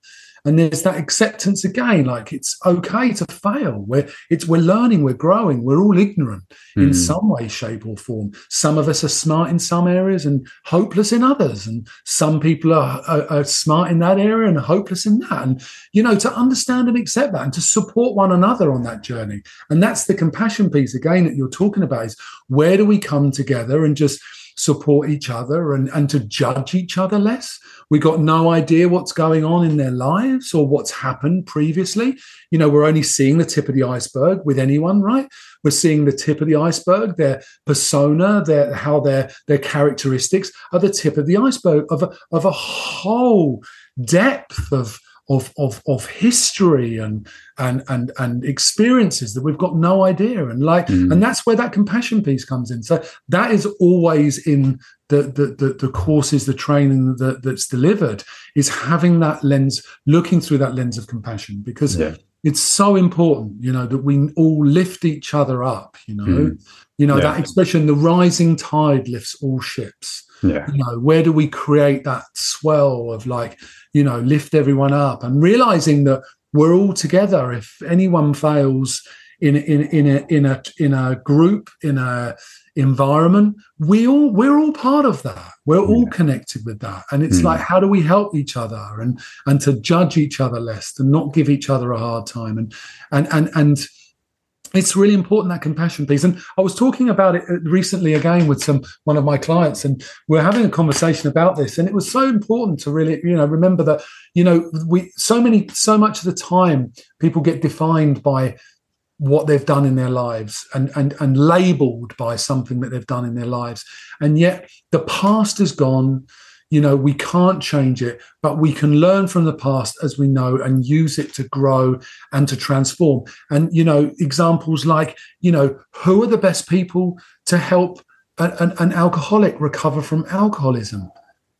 And there's that acceptance again like it's okay to fail. We're it's we're learning we're growing we're all ignorant mm. in some way shape or form. Some of us are smart in some areas and hopeless in others. And some people are, are, are smart in that area and hopeless in that. And you know to understand and accept that and to support one another on that journey. And that's the compassion piece again that you're talking about is where do we come together and just support each other and, and to judge each other less. We got no idea what's going on in their lives or what's happened previously. You know, we're only seeing the tip of the iceberg with anyone, right? We're seeing the tip of the iceberg, their persona, their how their their characteristics are the tip of the iceberg of a, of a whole depth of of of of history and and and and experiences that we've got no idea and like mm. and that's where that compassion piece comes in so that is always in the the the, the courses the training that, that's delivered is having that lens looking through that lens of compassion because yeah. it's so important you know that we all lift each other up you know mm. you know yeah. that expression the rising tide lifts all ships yeah. You know, where do we create that swell of like, you know, lift everyone up and realizing that we're all together. If anyone fails in in in a in a in a group, in a environment, we all we're all part of that. We're all yeah. connected with that. And it's mm. like, how do we help each other and and to judge each other less and not give each other a hard time and and and and it's really important that compassion piece. And i was talking about it uh, recently again with some one of my clients and we are having a conversation about this and it was so important to really you know remember that you know we so many so much of the time people get defined by what they've done in their lives and and and labeled by something that they've done in their lives. And yet the past is gone you know we can't change it but we can learn from the past as we know and use it to grow and to transform and you know examples like you know who are the best people to help an, an alcoholic recover from alcoholism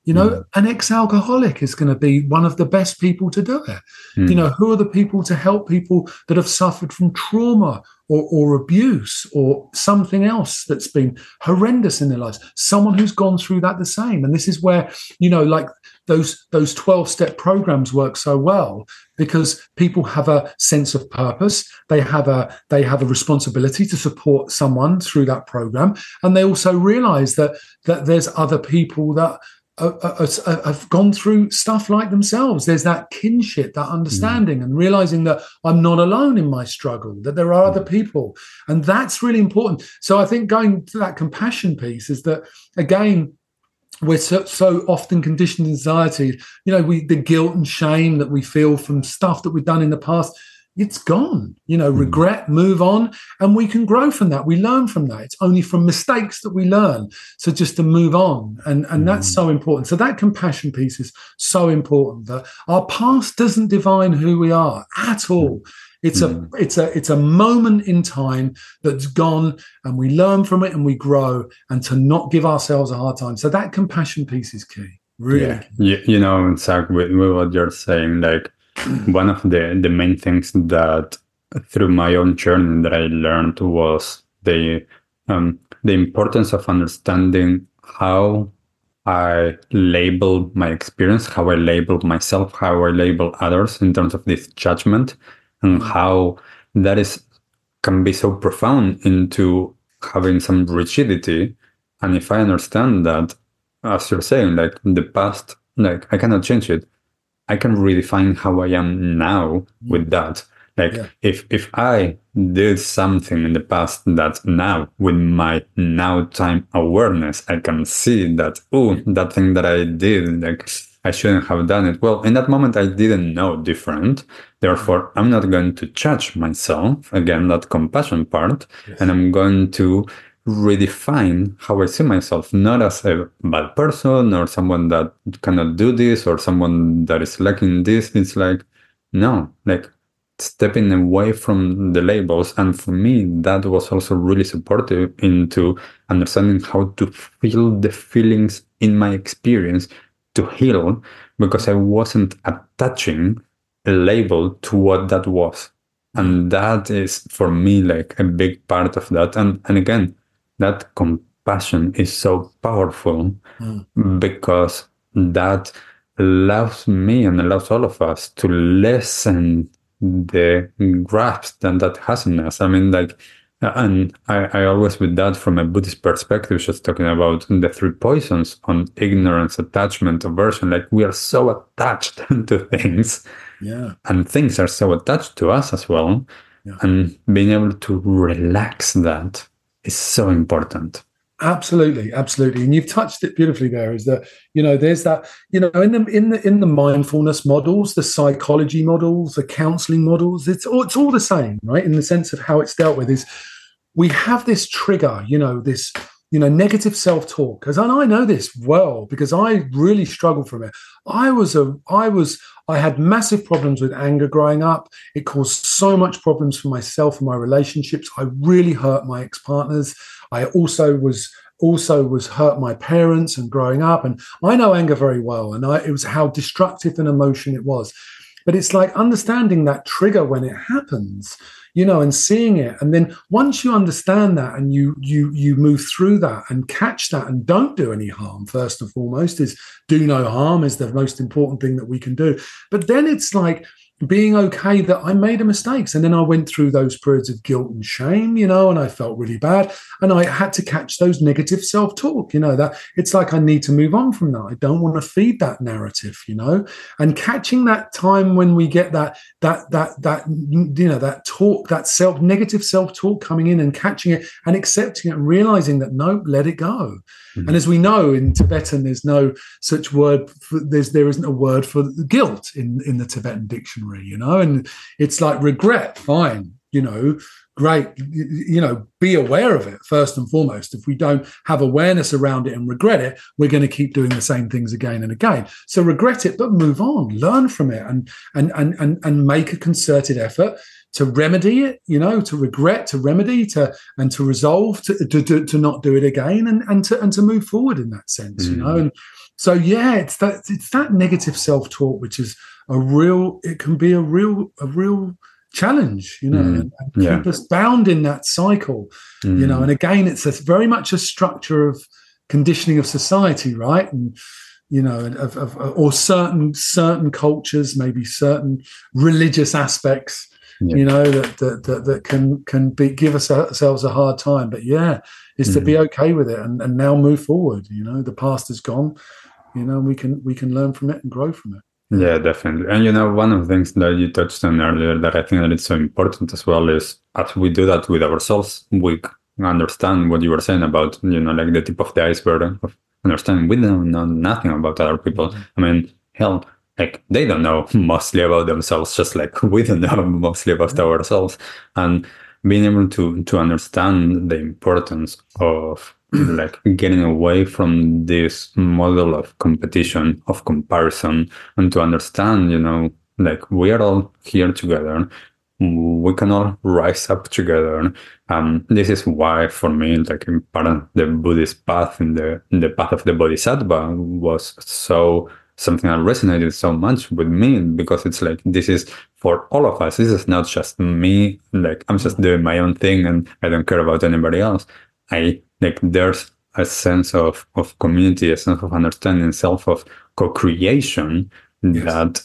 you know mm. an ex-alcoholic is going to be one of the best people to do it mm. you know who are the people to help people that have suffered from trauma or, or abuse or something else that's been horrendous in their lives. Someone who's gone through that the same. And this is where you know like those those 12 step programs work so well because people have a sense of purpose. They have a they have a responsibility to support someone through that program. And they also realize that that there's other people that have gone through stuff like themselves. There's that kinship, that understanding, mm. and realizing that I'm not alone in my struggle, that there are other mm. people. And that's really important. So I think going to that compassion piece is that, again, we're so, so often conditioned anxiety, you know, we the guilt and shame that we feel from stuff that we've done in the past it's gone. You know, mm. regret, move on, and we can grow from that. We learn from that. It's only from mistakes that we learn. So just to move on, and and mm. that's so important. So that compassion piece is so important. That our past doesn't define who we are at all. It's mm. a it's a it's a moment in time that's gone, and we learn from it and we grow, and to not give ourselves a hard time. So that compassion piece is key. Really, yeah. you, you know, Zac, with, with what you're saying, like [CLEARS THROAT] one of the the main things that through my own journey that I learned was the um, the importance of understanding how I label my experience, how I label myself, how I label others in terms of this judgment, and how that is can be so profound into having some rigidity. And if I understand that, as you're saying, like the past, like I cannot change it. I can redefine how I am now with mm. that. Like yeah. if if I did something in the past that now with my now time awareness, I can see that oh that thing that I did like I shouldn't have done it. Well, in that moment I didn't know different. Therefore, mm. I'm not going to judge myself again that compassion part, yes. and I'm going to redefine how I see myself, not as a bad person or someone that cannot do this or someone that is lacking this. It's like no, like stepping away from the labels. And for me that was also really supportive into understanding how to feel the feelings in my experience to heal because i wasn't attaching a label to what that was. And that is for me like a big part of that. And and again that compassion is so powerful mm. because that allows me and allows all of us to lessen the grasp that that has in us. I mean, like, and I, I always with that from a Buddhist perspective, just talking about the three poisons on ignorance, attachment, aversion. Like we are so attached [LAUGHS] to things, yeah, and things are so attached to us as well. Yeah. And being able to relax that is so important. Absolutely, absolutely, and you've touched it beautifully. There is that you know there's that you know in the in the in the mindfulness models, the psychology models, the counselling models. It's all it's all the same, right? In the sense of how it's dealt with is we have this trigger, you know, this you know negative self-talk because and i know this well because i really struggled from it i was a i was i had massive problems with anger growing up. It caused so much problems for myself and my relationships. I really hurt my ex-partners. I also was also was hurt my parents and growing up and i know anger very well and I, it was how destructive an emotion it was. But it's like understanding that trigger when it happens you know and seeing it. And then once you understand that and you you you move through that and catch that and don't do any harm first and foremost is do no harm is the most important thing that we can do. But then it's like being okay that I made a mistake. And then I went through those periods of guilt and shame, you know, and I felt really bad. And I had to catch those negative self talk, you know, that it's like I need to move on from that. I don't want to feed that narrative, you know, and catching that time when we get that, that, that, that, you know, that talk, that self negative self talk coming in and catching it and accepting it and realizing that no, let it go. Mm-hmm. And as we know in Tibetan, there's no such word. For, there's there isn't a word for guilt in in the Tibetan dictionary, you know. And it's like regret, fine, you know, great, you know, be aware of it first and foremost. If we don't have awareness around it and regret it, we're going to keep doing the same things again and again. So regret it, but move on, learn from it, and and and and, and make a concerted effort to remedy it, you know, to regret, to remedy, to and to resolve, to to, to, to not do it again, and and to and to move forward in that sense, mm. you know. Mm. And so yeah, it's that it's that negative self talk which is a real. It can be a real a real challenge, you know, mm. and, and yeah. keep us bound in that cycle, mm. you know. Mm. And again, it's a, very much a structure of conditioning of society, right? And you know, of, of, or certain certain cultures, maybe certain religious aspects yeah. you know that, that that that, can can be give us ourselves a hard time but yeah is mm-hmm. to be mm. okay with it and, and now move forward you know the past is gone you know we can we can learn from it and grow from it yeah definitely and you know one of the things that you touched on earlier that i think that it's so important as well is as we do that with ourselves we understand what you were saying about you know like the tip of the iceberg of understanding we don't know nothing about other people mm-hmm. i mean hell like they don't know [LAUGHS] mostly about themselves just like [LAUGHS] we don't know mostly about mm-hmm. ourselves and being able to to understand the importance of like getting away from this model of competition of comparison and to understand you know like we are all here together we can all rise up together. And this is why, for me, like in part of the Buddhist path, in the in the path of the Bodhisattva, was so something that resonated so much with me because it's like this is for all of us. This is not just me. Like I'm just doing my own thing and I don't care about anybody else. I like there's a sense of of community, a sense of understanding, self of co-creation yes. that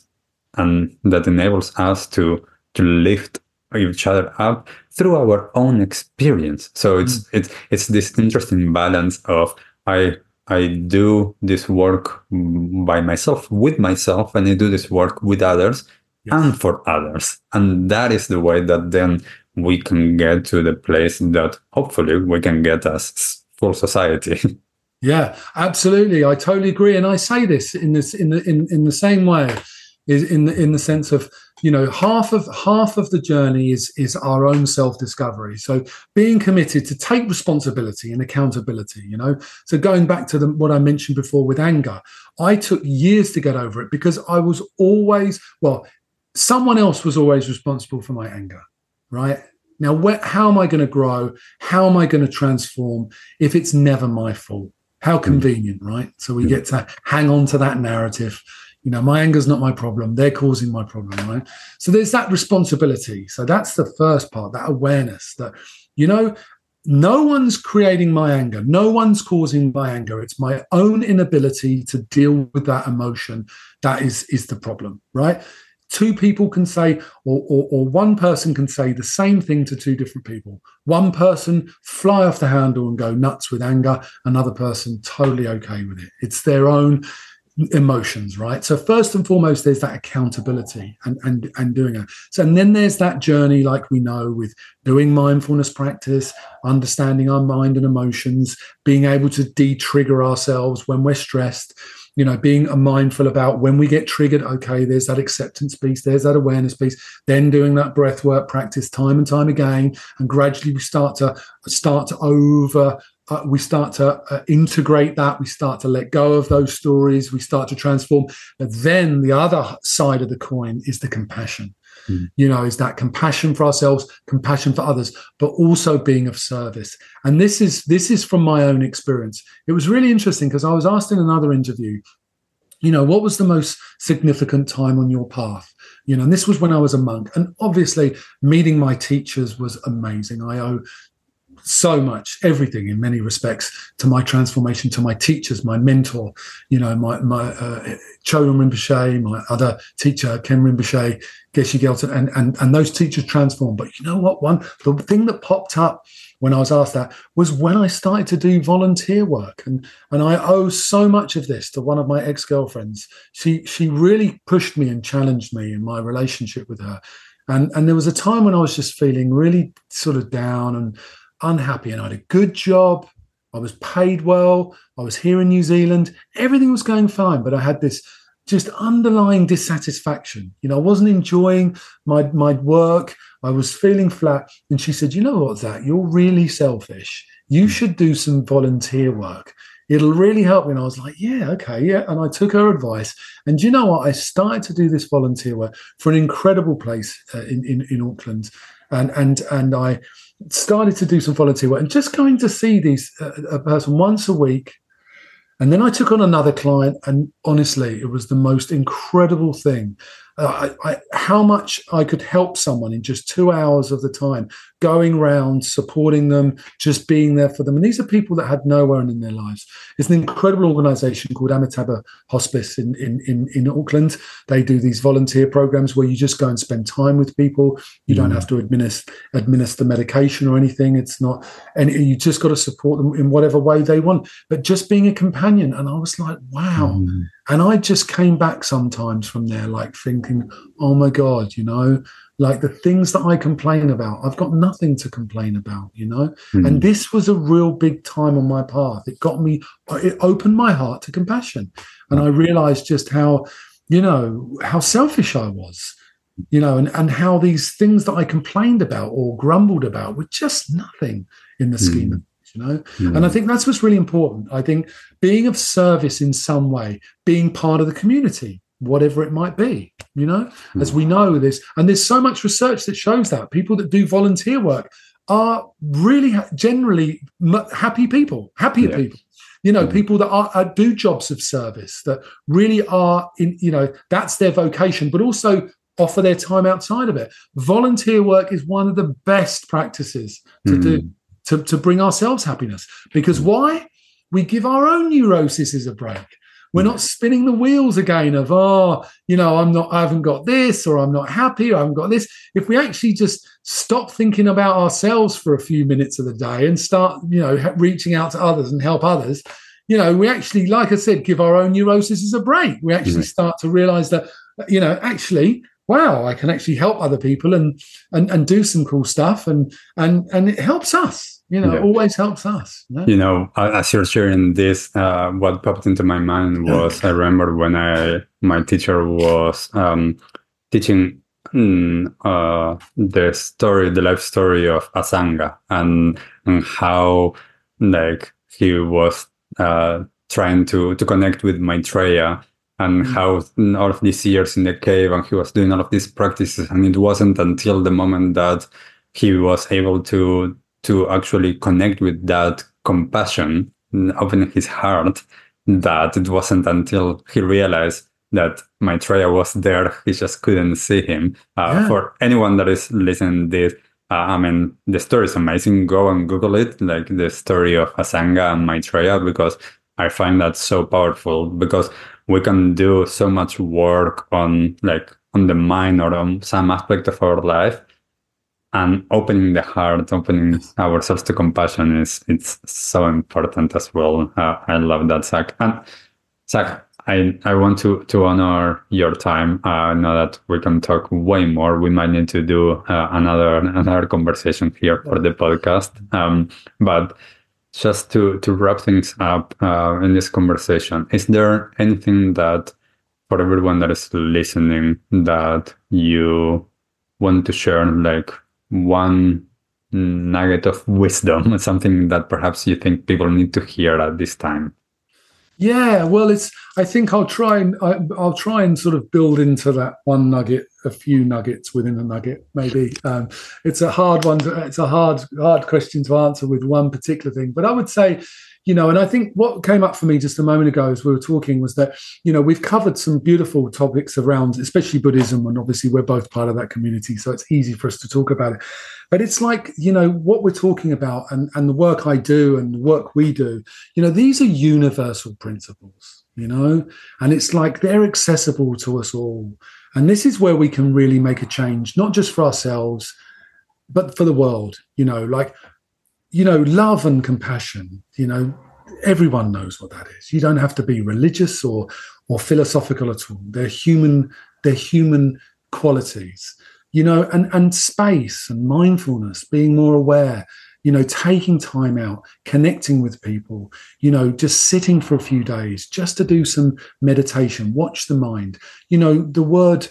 and that enables us to to lift each other up through our own experience. So it's mm. it's it's this interesting balance of I I do this work by myself with myself and I do this work with others yes. and for others. And that is the way that then we can get to the place that hopefully we can get as full society. [LAUGHS] yeah, absolutely. I totally agree. And I say this in this in the in, in the same way is in the in the sense of you know half of half of the journey is is our own self discovery so being committed to take responsibility and accountability you know so going back to the, what i mentioned before with anger i took years to get over it because i was always well someone else was always responsible for my anger right? Now where, how am i going to grow? How am i going to transform if it's never my fault? How hmm. convenient right? So we get to hang on to that narrative. You know my anger's not my problem they're causing my problem right? So there's that responsibility. So that's the first part that awareness that you know no one's creating my anger. No one's causing my anger. It's my own inability to deal with that emotion that is is the problem right two people can say or, or, or one person can say the same thing to two different people. One person fly off the handle and go nuts with anger another person totally okay with it. It's their own emotions right? So first and foremost there's that accountability and and and doing it. So and then there's that journey like we know with doing mindfulness practice understanding our mind and emotions being able to de-trigger ourselves when we're stressed you know being mindful about when we get triggered okay there's that acceptance piece there's that awareness piece then doing that breath work practice time and time again and gradually we start to start to over uh, we start to uh, integrate that we start to let go of those stories we start to transform. But then the other side of the coin is the compassion mm. you know is that compassion for ourselves compassion for others but also being of service. And this is this is from my own experience. It was really interesting because i was asked in another interview you know what was the most significant time on your path? You know and this was when i was a monk. And obviously meeting my teachers was amazing. I owe so much, everything in many respects to my transformation, to my teachers, my mentor, you know, my, my uh, Chogyam Rinpoche, my other teacher, Ken Rinpoche, Geshe Gyaltsen, and, and, and those teachers transformed. But you know what? One, the thing that popped up when I was asked that was when I started to do volunteer work. And, and I owe so much of this to one of my ex-girlfriends. She, she really pushed me and challenged me in my relationship with her. And, and there was a time when I was just feeling really sort of down and unhappy and I had a good job. I was paid well. I was here in New Zealand. Everything was going fine, but I had this just underlying dissatisfaction. You know, I wasn't enjoying my my work. I was feeling flat. And she said, "You know what, Zac? You're really selfish. You hmm. should do some volunteer work. It'll really help me." And I was like, "Yeah, okay, yeah." And I took her advice. And you know what? I started to do this volunteer work for an incredible place uh, in, in in Auckland, and and and I started to do some volunteer work and just going to see these uh, a person once a week. And then i took on another client and honestly it was the most incredible thing. Uh, I, I, how much I could help someone in just two hours of the time, going around, supporting them, just being there for them. And these are people that had nowhere in their lives. It's an incredible organization called Amitabha Hospice in, in, in, in Auckland. They do these volunteer programs where you just go and spend time with people. You mm. don't have to administer, administer medication or anything. It's not, and you just got to support them in whatever way they want. But just being a companion. And I was like, wow. Mm and I just came back sometimes from there, like thinking, oh my God, you know, like the things that I complain about, I've got nothing to complain about, you know? Mm. And this was a real big time on my path. It got me, it opened my heart to compassion. And I realized just how, you know, how selfish I was, you know, and, and how these things that I complained about or grumbled about were just nothing in the scheme mm. of things, you know mm. and i think that's what's really important i think being of service in some way being part of the community whatever it might be you know mm. as we know this and there's so much research that shows that people that do volunteer work are really generally happy people happier yeah. people you know mm. people that are, are, do jobs of service that really are in you know that's their vocation but also offer their time outside of it volunteer work is one of the best practices to mm. do to, to bring ourselves happiness because mm. why we give our own neuroses a break we're not spinning the wheels again of, oh, you know, I'm not, I haven't got this, or I'm not happy, or I haven't got this. If we actually just stop thinking about ourselves for a few minutes of the day and start, you know, reaching out to others and help others, you know, we actually, like I said, give our own neuroses a break. We actually mm-hmm. start to realize that, you know, actually, wow, I can actually help other people and and and do some cool stuff, and and and it helps us you know, yeah. always helps us. Yeah? You know, as you're sharing this, uh, what popped into my mind was I remember when I my teacher was um, teaching mm, uh, the story, the life story of Asanga, and and how like he was uh, trying to to connect with Maitreya. And mm-hmm. how all of these years in the cave, and he was doing all of these practices, and it wasn't until the moment that he was able to to actually connect with that compassion, opening his heart, that it wasn't until he realized that Maitreya was there, he just couldn't see him. Uh, yeah. For anyone that is listening this, uh, I mean, the story is amazing. Go and Google it, like the story of Asanga and Maitreya, because I find that so powerful because we can do so much work on like on the mind or on some aspect of our life and opening the heart, opening ourselves to compassion is it's so important as well. Uh, I love that, Zac. And Zac, I, I want to to honor your time. Uh, I know that we can talk way more. We might need to do uh, another another conversation here for the podcast. Um, but just to to wrap things up uh, in this conversation, is there anything that for everyone that is listening that you want to share, like one nugget of wisdom, [LAUGHS] something that perhaps you think people need to hear at this time? Yeah, well, it's. I think I'll try and I, will try and sort of build into that one nugget, a few nuggets within a nugget. Maybe um, it's a hard one. To, it's a hard, hard question to answer with one particular thing. But I would say, you know, and I think what came up for me just a moment ago as we were talking was that, you know, we've covered some beautiful topics around, especially Buddhism, and obviously we're both part of that community, so it's easy for us to talk about it. But it's like, you know, what we're talking about and, and the work I do and the work we do, you know, these are universal principles, you know, and it's like they're accessible to us all. And this is where we can really make a change, not just for ourselves, but for the world, you know, like you know, love and compassion, you know, everyone knows what that is. You don't have to be religious or or philosophical at all. They're human, they're human qualities. You know, and and space and mindfulness, being more aware, you know, taking time out, connecting with people, you know, just sitting for a few days just to do some meditation, watch the mind. You know, the word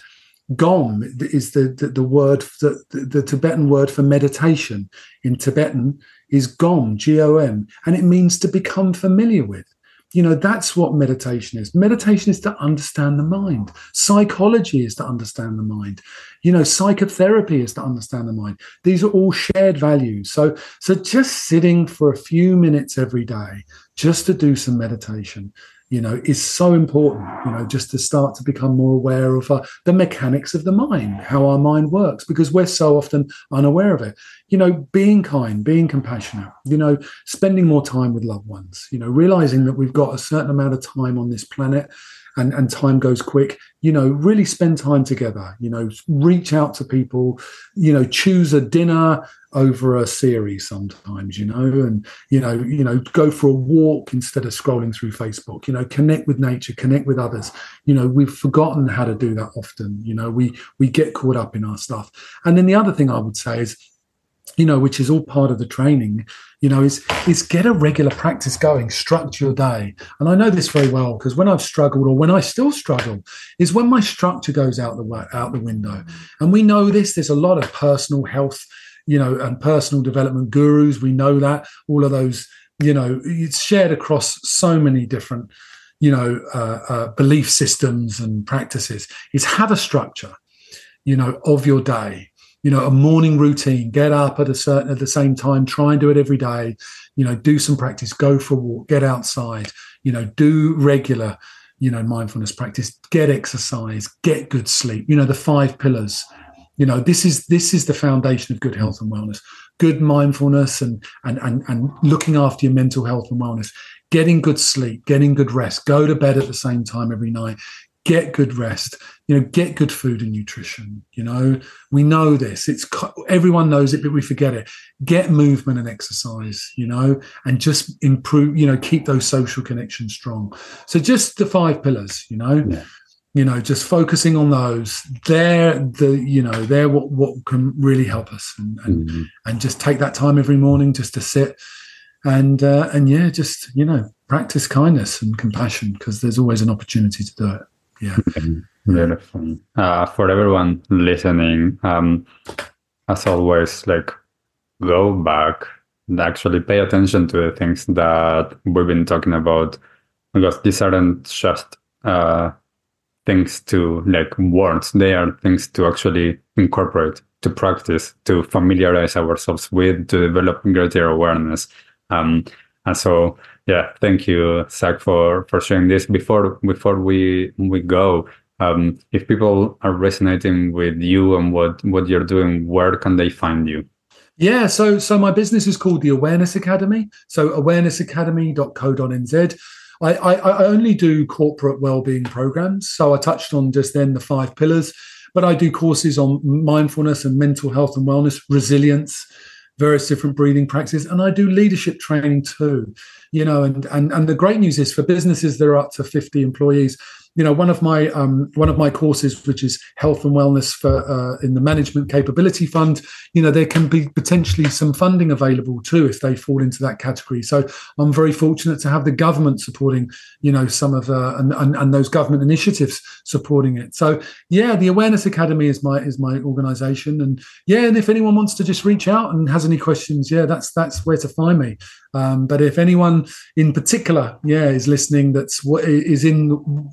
gom is the, the, the word, the, the Tibetan word for meditation. In Tibetan, is gom, G O M, and it means to become familiar with. You know, that's what meditation is. Meditation is to understand the mind. Psychology is to understand the mind. You know, psychotherapy is to understand the mind. These are all shared values. So, so just sitting for a few minutes every day, just to do some meditation, you know, is so important, you know, just to start to become more aware of uh, the mechanics of the mind, how our mind works, because we're so often unaware of it. You know, being kind, being compassionate, you know, spending more time with loved ones, you know, realizing that we've got a certain amount of time on this planet and, and time goes quick, you know, really spend time together, you know, reach out to people, you know, choose a dinner over a series sometimes, you know, and, you know, you know, go for a walk instead of scrolling through Facebook, you know, connect with nature, connect with others. You know, we've forgotten how to do that often. You know, we, we get caught up in our stuff. And then the other thing I would say is, you know, which is all part of the training, you know, is is get a regular practice going, structure your day. And I know this very well because when I've struggled or when I still struggle, is when my structure goes out the way, out the window. Mm. And we know this. There's a lot of personal health, you know, and personal development gurus. We know that all of those, you know, it's shared across so many different you know, uh, uh, belief systems and practices is have a structure, you know, of your day. You know, a morning routine. Get up at a certain at the same time. Try and do it every day. You know, do some practice. Go for a walk. Get outside. You know, do regular you know mindfulness practice get exercise get good sleep you know the five pillars you know this is this is the foundation of good health and wellness. Good mindfulness and and and, and looking after your mental health and wellness. Getting good sleep getting good rest. Go to bed at the same time every night. Get good rest. You know get good food and nutrition you know. We know this. It's everyone knows it but we forget it. Get movement and exercise you know and just improve you know keep those social connections strong. So just the five pillars you know. Yeah. You know just focusing on those they're the you know they're what what can really help us and and, mm-hmm. and just take that time every morning just to sit and uh, and yeah just you know practice kindness and compassion because there's always an opportunity to do it yeah. [LAUGHS] Beautiful. Uh, for everyone listening, um, as always, like go back and actually pay attention to the things that we've been talking about because these aren't just uh, things to like words, they are things to actually incorporate, to practice, to familiarize ourselves with, to develop greater awareness. Um, and so yeah, thank you, Zac, for for sharing this. Before before we we go, um, if people are resonating with you and what what you're doing, where can they find you? Yeah, so so my business is called the Awareness Academy. So awarenessacademy.co.nz. I, I, I only do corporate well-being programs. So I touched on just then the five pillars, but I do courses on mindfulness and mental health and wellness, resilience, various different breathing practices, and I do leadership training too you know, and and and the great news is for businesses that are up to 50 employees, you know one of my um, one of my courses which is health and wellness for uh, in the management capability fund you know there can be potentially some funding available too if they fall into that category. So i'm very fortunate to have the government supporting you know some of uh, and, and, and those government initiatives supporting it. So yeah the awareness academy is my is my organization. And yeah and if anyone wants to just reach out and has any questions yeah that's that's where to find me um, but if anyone in particular yeah is listening that's what is in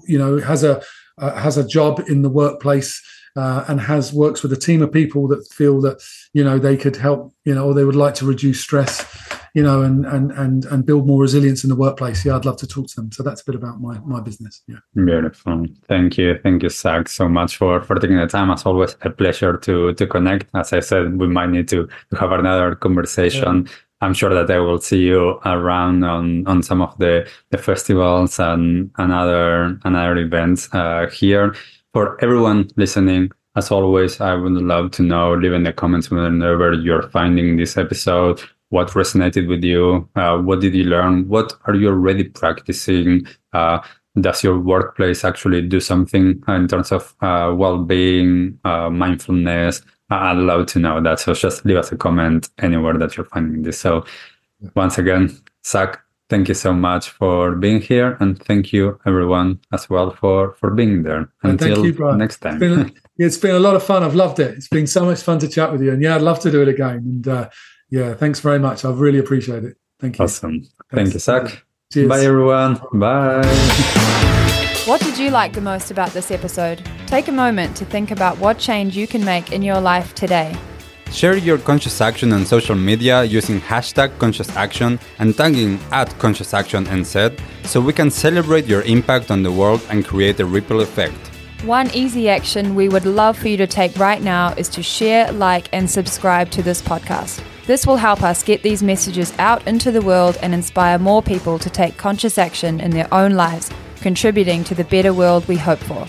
you know has a uh, has a job in the workplace uh, and has works with a team of people that feel that you know they could help you know or they would like to reduce stress you know and and and and build more resilience in the workplace yeah i'd love to talk to them. So that's a bit about my my business yeah. Beautiful. Thank you. Thank you zac so much for for taking the time. As always a pleasure to to connect. As i said we might need to to have another conversation. Yeah. I'm sure that I will see you around on, on some of the, the festivals and, and other, and other events uh, here. For everyone listening, as always, I would love to know, leave in the comments whenever you're finding this episode, what resonated with you, uh, what did you learn, what are you already practicing, uh, does your workplace actually do something in terms of uh, well-being, uh, mindfulness, I'd love to know that. So just leave us a comment anywhere that you're finding this. So once again, Zac, thank you so much for being here. And thank you everyone as well for, for being there. Until you, next time. It's been, [LAUGHS] it's been, a lot of fun. I've loved it. It's been so much fun to chat with you. And yeah, I'd love to do it again. And uh, yeah, thanks very much. I've really appreciate it. Thank you. Awesome. Thanks. Thank you, Zac. Cheers. Bye everyone. Bye. [LAUGHS] What did you like the most about this episode? Take a moment to think about what change you can make in your life today. Share your conscious action on social media using hashtag conscious action and tagging at conscious action NZ so we can celebrate your impact on the world and create a ripple effect. One easy action we would love for you to take right now is to share, like, and subscribe to this podcast. This will help us get these messages out into the world and inspire more people to take conscious action in their own lives contributing to the better world we hope for.